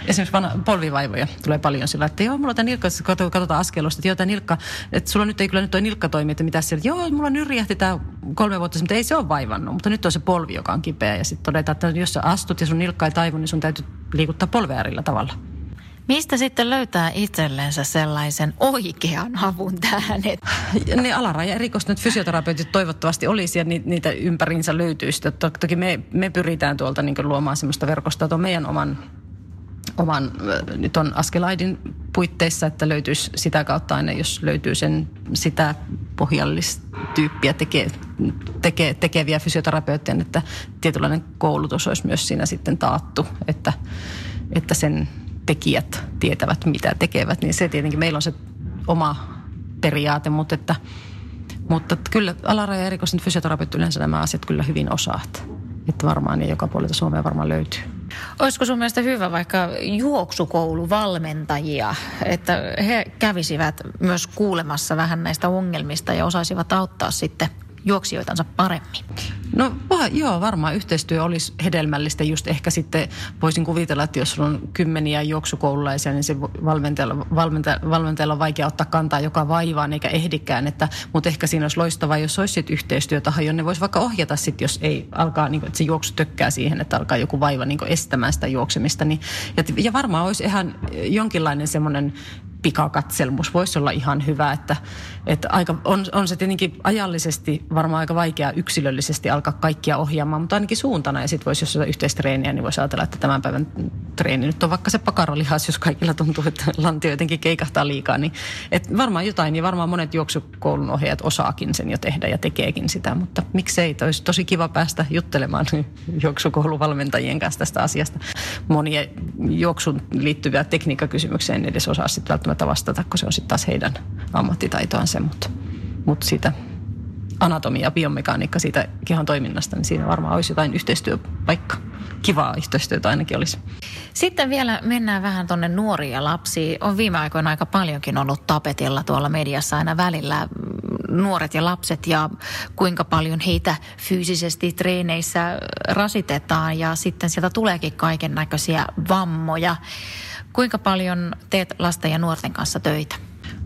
Esimerkiksi vanha, polvivaivoja tulee paljon sillä, että joo, mulla on tämä nilkka, katsotaan askelusta, että joo, tämä nilkka, että sulla nyt ei kyllä nyt toi nilkka toimi, että mitä siellä, joo, mulla nyrjähti tämä kolme vuotta, mutta ei se ole vaivannut, mutta nyt on se polvi, joka on kipeä ja sitten todetaan, että jos sä astut ja sun nilkka ei taivu, niin sun täytyy liikuttaa polveärillä tavalla. Mistä sitten löytää itsellensä sellaisen oikean avun tähän? Ne alaraja erikoistuneet fysioterapeutit toivottavasti olisi ja niitä ympäriinsä löytyisi. Toki me, me pyritään tuolta niin luomaan sellaista verkostoa tuon meidän oman oman, nyt on askelaidin puitteissa, että löytyisi sitä kautta aina, jos löytyy sen sitä pohjallistyyppiä teke, teke, tekeviä fysioterapeutteja, että tietynlainen koulutus olisi myös siinä sitten taattu, että, että sen tekijät tietävät, mitä tekevät, niin se tietenkin meillä on se oma periaate, mutta että mutta kyllä alaraja erikoisen fysioterapeutti yleensä nämä asiat kyllä hyvin osaat. Että varmaan ja joka puolelta Suomea varmaan löytyy. Olisiko sun mielestä hyvä vaikka juoksukouluvalmentajia, että he kävisivät myös kuulemassa vähän näistä ongelmista ja osaisivat auttaa sitten juoksijoitansa paremmin? No joo, varmaan yhteistyö olisi hedelmällistä. Just ehkä sitten voisin kuvitella, että jos on kymmeniä juoksukoululaisia, niin se valmentajalla, valmentajalla, valmentajalla on vaikea ottaa kantaa joka vaivaan eikä ehdikään. Että, mutta ehkä siinä olisi loistavaa, jos olisi sitten yhteistyötaho, jonne voisi vaikka ohjata sitten, jos ei alkaa, niin kuin, että se juoksu tökkää siihen, että alkaa joku vaiva niin estämään sitä juoksemista. Niin, ja, ja varmaan olisi ihan jonkinlainen semmoinen pikakatselmus. Voisi olla ihan hyvä, että, että aika, on, on se tietenkin ajallisesti varmaan aika vaikea yksilöllisesti alkaa kaikkia ohjaamaan, mutta ainakin suuntana. Ja sitten voisi, jos on yhteistreeniä, niin voisi ajatella, että tämän päivän treeni nyt on vaikka se pakaralihas, jos kaikilla tuntuu, että lantio jotenkin keikahtaa liikaa, niin et varmaan jotain, niin varmaan monet juoksukoulun ohjaajat osaakin sen jo tehdä ja tekeekin sitä, mutta miksei, olisi tosi kiva päästä juttelemaan juoksukouluvalmentajien kanssa tästä asiasta. Monia juoksun liittyviä tekniikkakysymyksiä en edes osaa sitten vastata, kun se on sitten taas heidän ammattitaitoaan se, mutta, mutta sitä anatomia ja biomekaniikka siitä kehon toiminnasta, niin siinä varmaan olisi jotain yhteistyöpaikka. Kivaa yhteistyötä ainakin olisi. Sitten vielä mennään vähän tuonne nuoria ja lapsiin. On viime aikoina aika paljonkin ollut tapetilla tuolla mediassa aina välillä nuoret ja lapset ja kuinka paljon heitä fyysisesti treeneissä rasitetaan ja sitten sieltä tuleekin kaiken näköisiä vammoja. Kuinka paljon teet lasten ja nuorten kanssa töitä?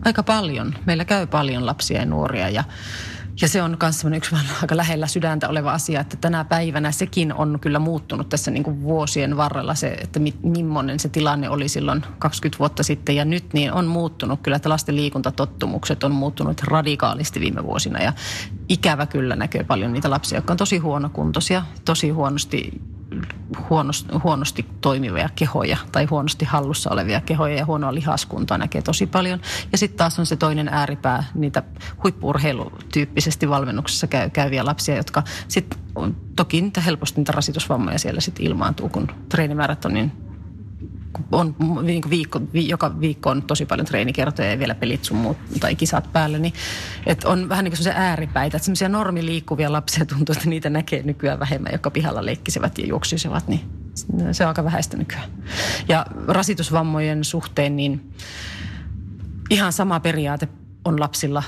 Aika paljon. Meillä käy paljon lapsia ja nuoria ja ja se on myös yksi aika lähellä sydäntä oleva asia, että tänä päivänä sekin on kyllä muuttunut tässä niin kuin vuosien varrella se, että mi, millainen se tilanne oli silloin 20 vuotta sitten ja nyt niin on muuttunut kyllä, että lasten liikuntatottumukset on muuttunut radikaalisti viime vuosina ja ikävä kyllä näkyy paljon niitä lapsia, jotka on tosi huonokuntoisia, tosi huonosti huonosti, huonosti toimivia kehoja tai huonosti hallussa olevia kehoja ja huonoa lihaskuntaa näkee tosi paljon. Ja sitten taas on se toinen ääripää, niitä huippurheilutyyppisesti valmennuksessa käy, käyviä lapsia, jotka sitten toki niitä helposti niitä rasitusvammoja siellä sitten ilmaantuu, kun treenimäärät on niin on niin viikko, vi, joka viikko on tosi paljon treenikertoja ja vielä pelit sun muut, tai kisat päällä, niin et on vähän niin kuin se ääripäitä, että semmoisia normiliikkuvia lapsia tuntuu, että niitä näkee nykyään vähemmän, jotka pihalla leikkisivät ja juoksisivat, niin se on aika vähäistä nykyään. Ja rasitusvammojen suhteen, niin ihan sama periaate on lapsilla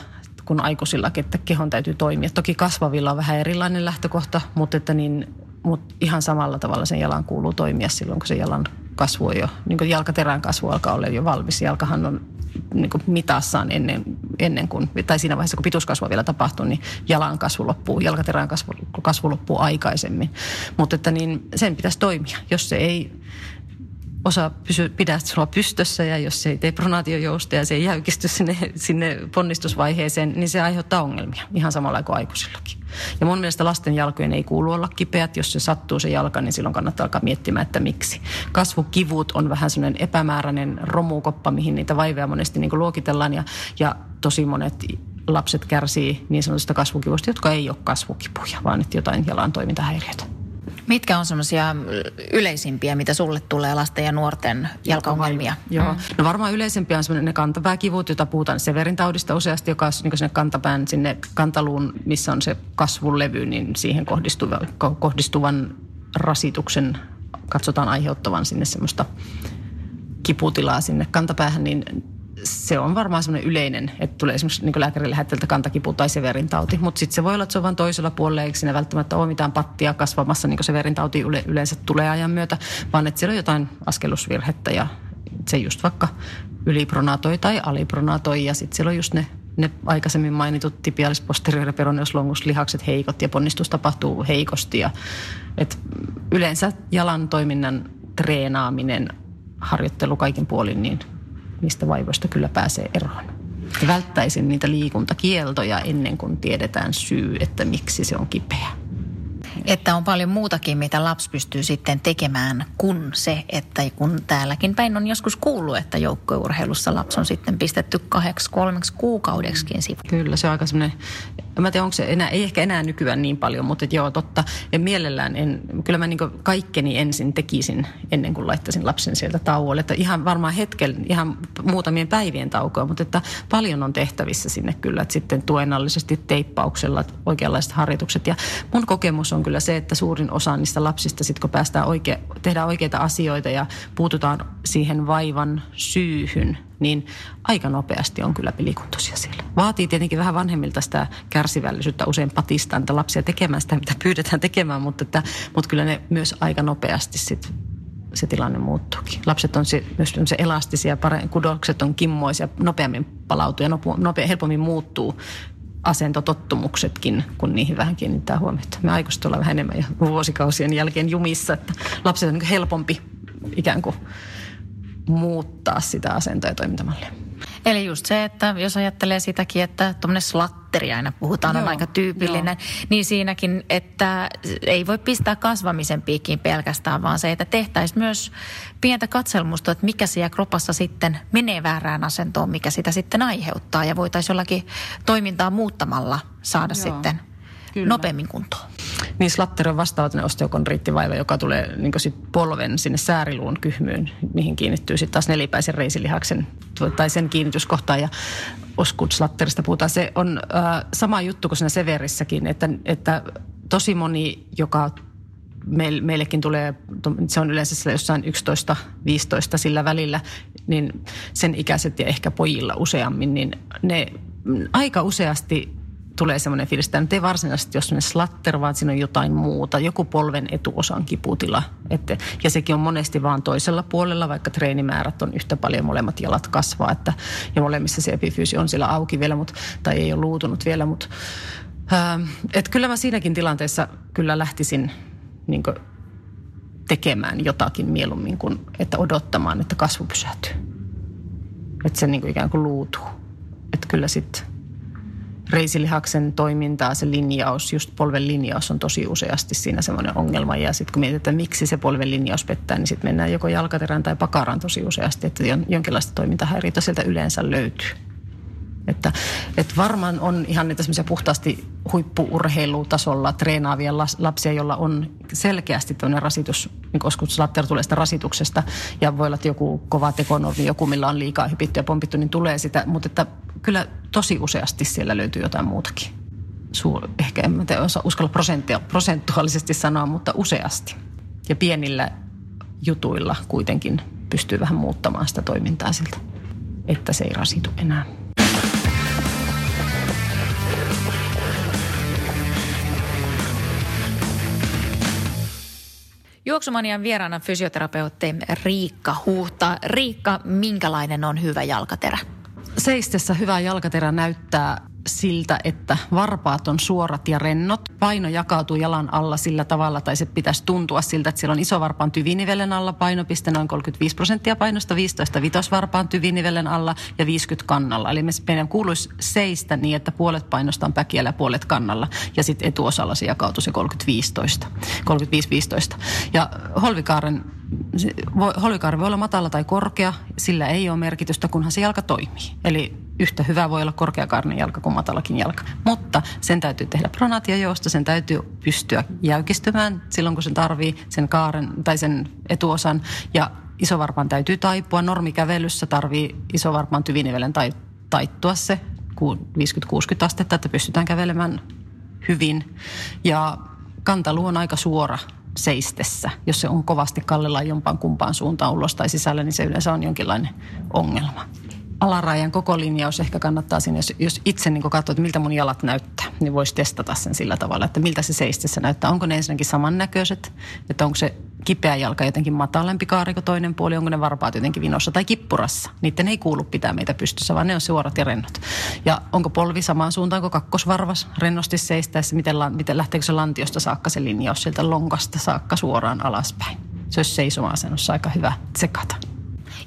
kuin aikuisillakin, että kehon täytyy toimia. Toki kasvavilla on vähän erilainen lähtökohta, mutta, että niin, mutta ihan samalla tavalla sen jalan kuuluu toimia silloin, kun se jalan kasvu jo, niin kuin jalkaterän kasvu alkaa olla jo valmis. Jalkahan on niin kuin mitassaan ennen, ennen kuin, tai siinä vaiheessa kun pituuskasvu vielä tapahtuu, niin jalan kasvu loppuu, jalkaterän kasvu, kasvu loppuu aikaisemmin. Mutta että niin sen pitäisi toimia. Jos se ei osa pysy, pidä sulla pystössä ja jos se ei tee pronaatiojousta ja se ei jäykisty sinne, sinne ponnistusvaiheeseen, niin se aiheuttaa ongelmia ihan samalla kuin aikuisillakin. Ja mun mielestä lasten jalkojen ei kuulu olla kipeät. Jos se sattuu se jalka, niin silloin kannattaa alkaa miettimään, että miksi. Kasvukivut on vähän sellainen epämääräinen romukoppa, mihin niitä vaivoja monesti niin luokitellaan ja, ja tosi monet lapset kärsii niin sanotusta kasvukivusta, jotka ei ole kasvukipuja, vaan että jotain jalan toimintahäiriötä. Mitkä on semmoisia yleisimpiä, mitä sulle tulee lasten ja nuorten jalkaongelmia? Joo. No varmaan yleisempiä on semmoinen ne kantapääkivut, joita puhutaan Severin taudista useasti, joka on niin sinne kantapään, sinne kantaluun, missä on se kasvulevy, niin siihen kohdistuvan, kohdistuvan rasituksen katsotaan aiheuttavan sinne semmoista kiputilaa sinne kantapäähän, niin se on varmaan semmoinen yleinen, että tulee esimerkiksi niin lääkärin lähetteltä kantakipu tai severintauti. Mutta sitten se voi olla, että se on vain toisella puolella, eikä siinä välttämättä ole mitään pattia kasvamassa, niin kuin severintauti yle, yleensä tulee ajan myötä, vaan että siellä on jotain askelusvirhettä ja se just vaikka ylipronatoi tai alipronatoi ja sitten siellä on just ne ne aikaisemmin mainitut tibialis posterior peroneus lihakset heikot ja ponnistus tapahtuu heikosti. Ja, et yleensä jalan toiminnan treenaaminen, harjoittelu kaikin puolin, niin niistä vaivoista kyllä pääsee eroon. Välttäisin niitä liikuntakieltoja ennen kuin tiedetään syy, että miksi se on kipeä. Että on paljon muutakin, mitä lapsi pystyy sitten tekemään kuin se, että kun täälläkin päin on joskus kuullut, että joukkueurheilussa lapsi on sitten pistetty kahdeksi kolmeksi kuukaudeksikin sivu. Kyllä, se on aika semmoinen, mä tiedän, onko se enää, ei ehkä enää nykyään niin paljon, mutta joo, totta. En mielellään, en, kyllä mä niin kaikkeni ensin tekisin ennen kuin laittaisin lapsen sieltä tauolle. Että ihan varmaan hetken, ihan muutamien päivien taukoa, mutta että paljon on tehtävissä sinne kyllä, että sitten tuenallisesti teippauksella oikeanlaiset harjoitukset. Ja mun kokemus on kyllä se, että suurin osa niistä lapsista, sit kun päästään oikea, tehdään oikeita asioita ja puututaan siihen vaivan syyhyn, niin aika nopeasti on kyllä pelikuntoisia siellä. Vaatii tietenkin vähän vanhemmilta sitä kärsivällisyyttä, usein patistaa niitä lapsia tekemään sitä, mitä pyydetään tekemään, mutta, että, mutta kyllä ne myös aika nopeasti sit se tilanne muuttuukin. Lapset on se, myös se elastisia, kudokset on kimmoisia, nopeammin palautuu ja nopea, helpommin muuttuu asentotottumuksetkin, kun niihin vähän kiinnittää huomiota. Me aikuiset ollaan vähän enemmän jo vuosikausien jälkeen jumissa, että lapset on helpompi ikään kuin muuttaa sitä asentoa ja toimintamallia. Eli just se, että jos ajattelee sitäkin, että tuommoinen slatteri aina puhutaan, joo, on aika tyypillinen, niin siinäkin, että ei voi pistää kasvamisen piikkiin pelkästään, vaan se, että tehtäisiin myös pientä katselmusta, että mikä siellä kropassa sitten menee väärään asentoon, mikä sitä sitten aiheuttaa. Ja voitaisiin jollakin toimintaa muuttamalla saada joo. sitten Kyllä. nopeammin kuntoon. Niin slatteri on vastaavallinen osteokondriittivaiva, joka tulee niin sit polven sinne sääriluun kyhmyyn, mihin kiinnittyy sitten taas nelipäisen reisilihaksen tai sen kiinnityskohtaan. Ja Oskud-slatterista puhutaan. Se on äh, sama juttu kuin siinä Severissäkin, että, että tosi moni, joka meillekin tulee, se on yleensä jossain 11-15 sillä välillä, niin sen ikäiset ja ehkä pojilla useammin, niin ne aika useasti tulee semmoinen fiilis, että ei varsinaisesti ole semmoinen slatter, vaan siinä on jotain muuta, joku polven etuosan kiputila. Että, ja sekin on monesti vaan toisella puolella, vaikka treenimäärät on yhtä paljon, molemmat jalat kasvaa, että, ja molemmissa se epifyysi on siellä auki vielä, mutta, tai ei ole luutunut vielä, mutta ää, että kyllä mä siinäkin tilanteessa kyllä lähtisin niin kuin, tekemään jotakin mieluummin kuin että odottamaan, että kasvu pysähtyy. Että se niin kuin ikään kuin luutuu. Että kyllä sitten reisilihaksen toimintaa, se linjaus, just polven linjaus on tosi useasti siinä semmoinen ongelma. Ja sitten kun mietitään, miksi se polven linjaus pettää, niin sitten mennään joko jalkaterään tai pakaraan tosi useasti, että jonkinlaista toimintahäiriötä sieltä yleensä löytyy. Että, että varmaan on ihan niitä semmoisia puhtaasti huippuurheilutasolla treenaavia lapsia, joilla on selkeästi tämmöinen rasitus, niin koska tulee sitä rasituksesta ja voi olla, että joku kova tekonormi, joku millä on liikaa hypitty ja pompittu, niin tulee sitä, mutta että kyllä tosi useasti siellä löytyy jotain muutakin. Suur, ehkä en osaa uskalla prosentuaalisesti sanoa, mutta useasti. Ja pienillä jutuilla kuitenkin pystyy vähän muuttamaan sitä toimintaa siltä, että se ei rasitu enää. Juoksumanian vieraana fysioterapeutti Riikka Huhta. Riikka, minkälainen on hyvä jalkaterä? Seistessä hyvä jalkaterä näyttää siltä, että varpaat on suorat ja rennot. Paino jakautuu jalan alla sillä tavalla, tai se pitäisi tuntua siltä, että siellä on iso varpaan tyvinivelen alla painopiste, noin 35 prosenttia painosta, 15 vitosvarpaan tyvinivelen alla ja 50 kannalla. Eli meidän kuuluisi seistä niin, että puolet painosta on päkiällä ja puolet kannalla. Ja sitten etuosalla se jakautuu se 35-15. 35-15. Ja holvikaaren holvikaari voi olla matala tai korkea, sillä ei ole merkitystä, kunhan se jalka toimii. Eli yhtä hyvä voi olla korkeakarnen jalka kuin matalakin jalka. Mutta sen täytyy tehdä pronaatiojousta, sen täytyy pystyä jäykistymään silloin, kun sen tarvii sen kaaren tai sen etuosan. Ja isovarpaan täytyy taipua. Normikävelyssä tarvii isovarpaan tyvinivelen tai taittua se 50-60 astetta, että pystytään kävelemään hyvin. Ja kantalu on aika suora seistessä. Jos se on kovasti kallella jompaan kumpaan suuntaan ulos tai sisällä, niin se yleensä on jonkinlainen ongelma alarajan koko linjaus ehkä kannattaa sinne, jos, jos itse niin katsoo, että miltä mun jalat näyttää, niin voisi testata sen sillä tavalla, että miltä se seistessä näyttää. Onko ne ensinnäkin samannäköiset, että onko se kipeä jalka jotenkin matalempi kaari kuin toinen puoli, onko ne varpaat jotenkin vinossa tai kippurassa. Niiden ei kuulu pitää meitä pystyssä, vaan ne on suorat ja rennot. Ja onko polvi samaan suuntaan kuin kakkosvarvas rennosti seistäessä, miten, miten lähteekö se lantiosta saakka se linjaus sieltä lonkasta saakka suoraan alaspäin. Se olisi seisoma-asennossa aika hyvä tsekata.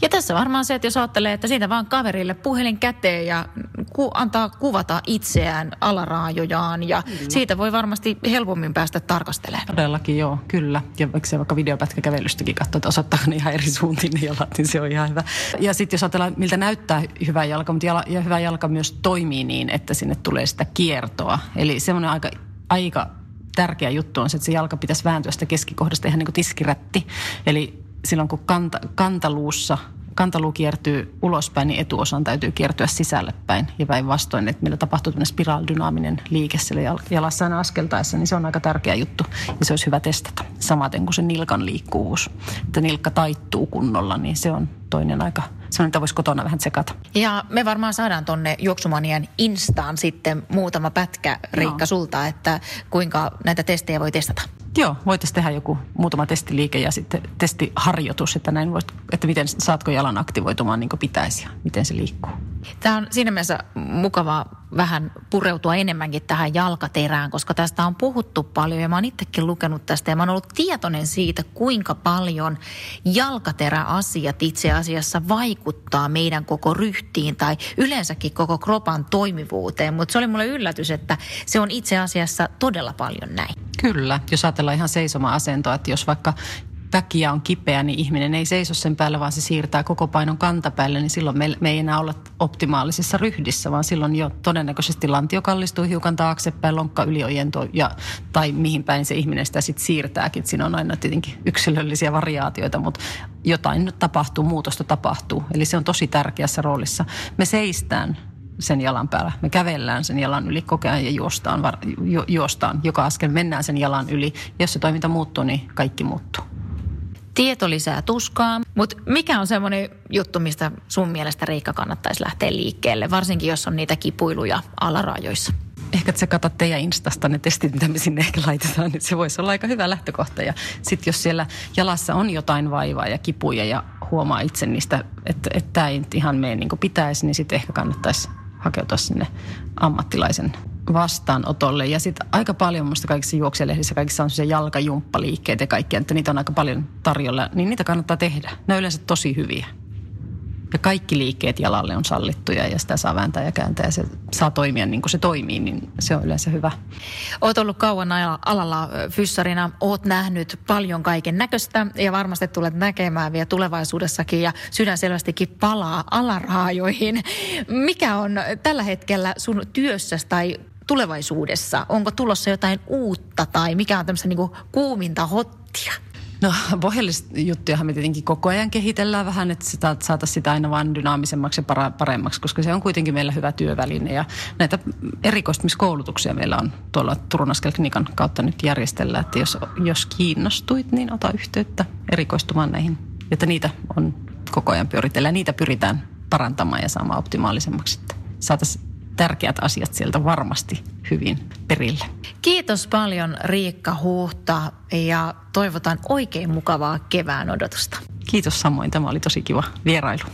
Ja tässä varmaan se, että jos ajattelee, että siitä vaan kaverille puhelin käteen ja ku, antaa kuvata itseään alaraajojaan ja kyllä. siitä voi varmasti helpommin päästä tarkastelemaan. Todellakin joo, kyllä. Ja vaikka se vaikka videopätkä kävelystäkin katsoo, että osoittaa ne ihan eri suuntiin ne jalat, niin se on ihan hyvä. Ja sitten jos ajatellaan, miltä näyttää hyvä jalka, mutta jala, ja hyvä jalka myös toimii niin, että sinne tulee sitä kiertoa. Eli semmoinen aika, aika tärkeä juttu on se, että se jalka pitäisi vääntyä sitä keskikohdasta ihan niin kuin tiskirätti. Eli silloin kun kanta, kantaluussa kantaluu kiertyy ulospäin, niin etuosan täytyy kiertyä sisälle päin. Ja päinvastoin, että meillä tapahtuu tämmöinen spiraaldynaaminen liike siellä jalassa aina askeltaessa, niin se on aika tärkeä juttu. Ja se olisi hyvä testata. Samaten kuin se nilkan liikkuvuus. Että nilkka taittuu kunnolla, niin se on toinen aika semmoinen, että voisi kotona vähän tsekata. Ja me varmaan saadaan tonne Juoksumanien Instaan sitten muutama pätkä, Riikka, no. sulta, että kuinka näitä testejä voi testata. Joo, voitaisiin tehdä joku muutama testiliike ja sitten testiharjoitus, että, näin voit, että miten saatko jalan aktivoitumaan niin kuin pitäisi ja miten se liikkuu. Tämä on siinä mielessä mukavaa vähän pureutua enemmänkin tähän jalkaterään, koska tästä on puhuttu paljon ja mä oon itsekin lukenut tästä ja mä oon ollut tietoinen siitä, kuinka paljon jalkateräasiat itse asiassa vaikuttaa meidän koko ryhtiin tai yleensäkin koko kropan toimivuuteen, mutta se oli mulle yllätys, että se on itse asiassa todella paljon näin. Kyllä, jos ajatellaan ihan seisoma-asentoa, että jos vaikka väkiä on kipeä, niin ihminen ei seiso sen päällä, vaan se siirtää koko painon kantapäälle, niin silloin me, me ei enää olla optimaalisessa ryhdissä, vaan silloin jo todennäköisesti lantio kallistuu hiukan taaksepäin, lonkka yliojentuu ja, tai mihin päin se ihminen sitä sitten siirtääkin. Siinä on aina tietenkin yksilöllisiä variaatioita, mutta jotain tapahtuu, muutosta tapahtuu. Eli se on tosi tärkeässä roolissa. Me seistään sen jalan päällä. Me kävellään sen jalan yli koko ajan ja juostaan, ju, juostaan. Joka askel mennään sen jalan yli. Jos se toiminta muuttuu, niin kaikki muuttuu. Tieto lisää tuskaa, mutta mikä on semmoinen juttu, mistä sun mielestä Riikka kannattaisi lähteä liikkeelle, varsinkin jos on niitä kipuiluja alarajoissa? Ehkä että sä katsot teidän Instasta ne testit, mitä me sinne ehkä laitetaan, niin se voisi olla aika hyvä lähtökohta. Ja sitten jos siellä jalassa on jotain vaivaa ja kipuja ja huomaa itse niistä, että, että tämä ei ihan mene niin kuin pitäisi, niin sitten ehkä kannattaisi hakeutua sinne ammattilaisen vastaanotolle. Ja sitten aika paljon minusta kaikissa juokselehdissä, kaikissa on se jalkajumppaliikkeet ja kaikkea, että niitä on aika paljon tarjolla, niin niitä kannattaa tehdä. Ne on yleensä tosi hyviä. Ja kaikki liikkeet jalalle on sallittuja ja sitä saa vääntää ja kääntää ja se saa toimia niin kuin se toimii, niin se on yleensä hyvä. Oot ollut kauan alalla fyssarina, oot nähnyt paljon kaiken näköistä ja varmasti tulet näkemään vielä tulevaisuudessakin ja sydän selvästikin palaa alaraajoihin. Mikä on tällä hetkellä sun työssäsi tai tulevaisuudessa? Onko tulossa jotain uutta tai mikä on tämmöistä niin kuuminta hottia? No pohjallista juttujahan me tietenkin koko ajan kehitellään vähän, että sitä, saataisiin sitä aina vain dynaamisemmaksi ja paremmaksi, koska se on kuitenkin meillä hyvä työväline. Ja näitä erikoistumiskoulutuksia meillä on tuolla Turun Askelklinikan kautta nyt järjestellä, että jos, jos kiinnostuit, niin ota yhteyttä erikoistumaan näihin. Että niitä on koko ajan pyöritellä ja niitä pyritään parantamaan ja saamaan optimaalisemmaksi, saataisiin tärkeät asiat sieltä varmasti hyvin perille. Kiitos paljon Riikka Huhta ja toivotan oikein mukavaa kevään odotusta. Kiitos samoin, tämä oli tosi kiva vierailu.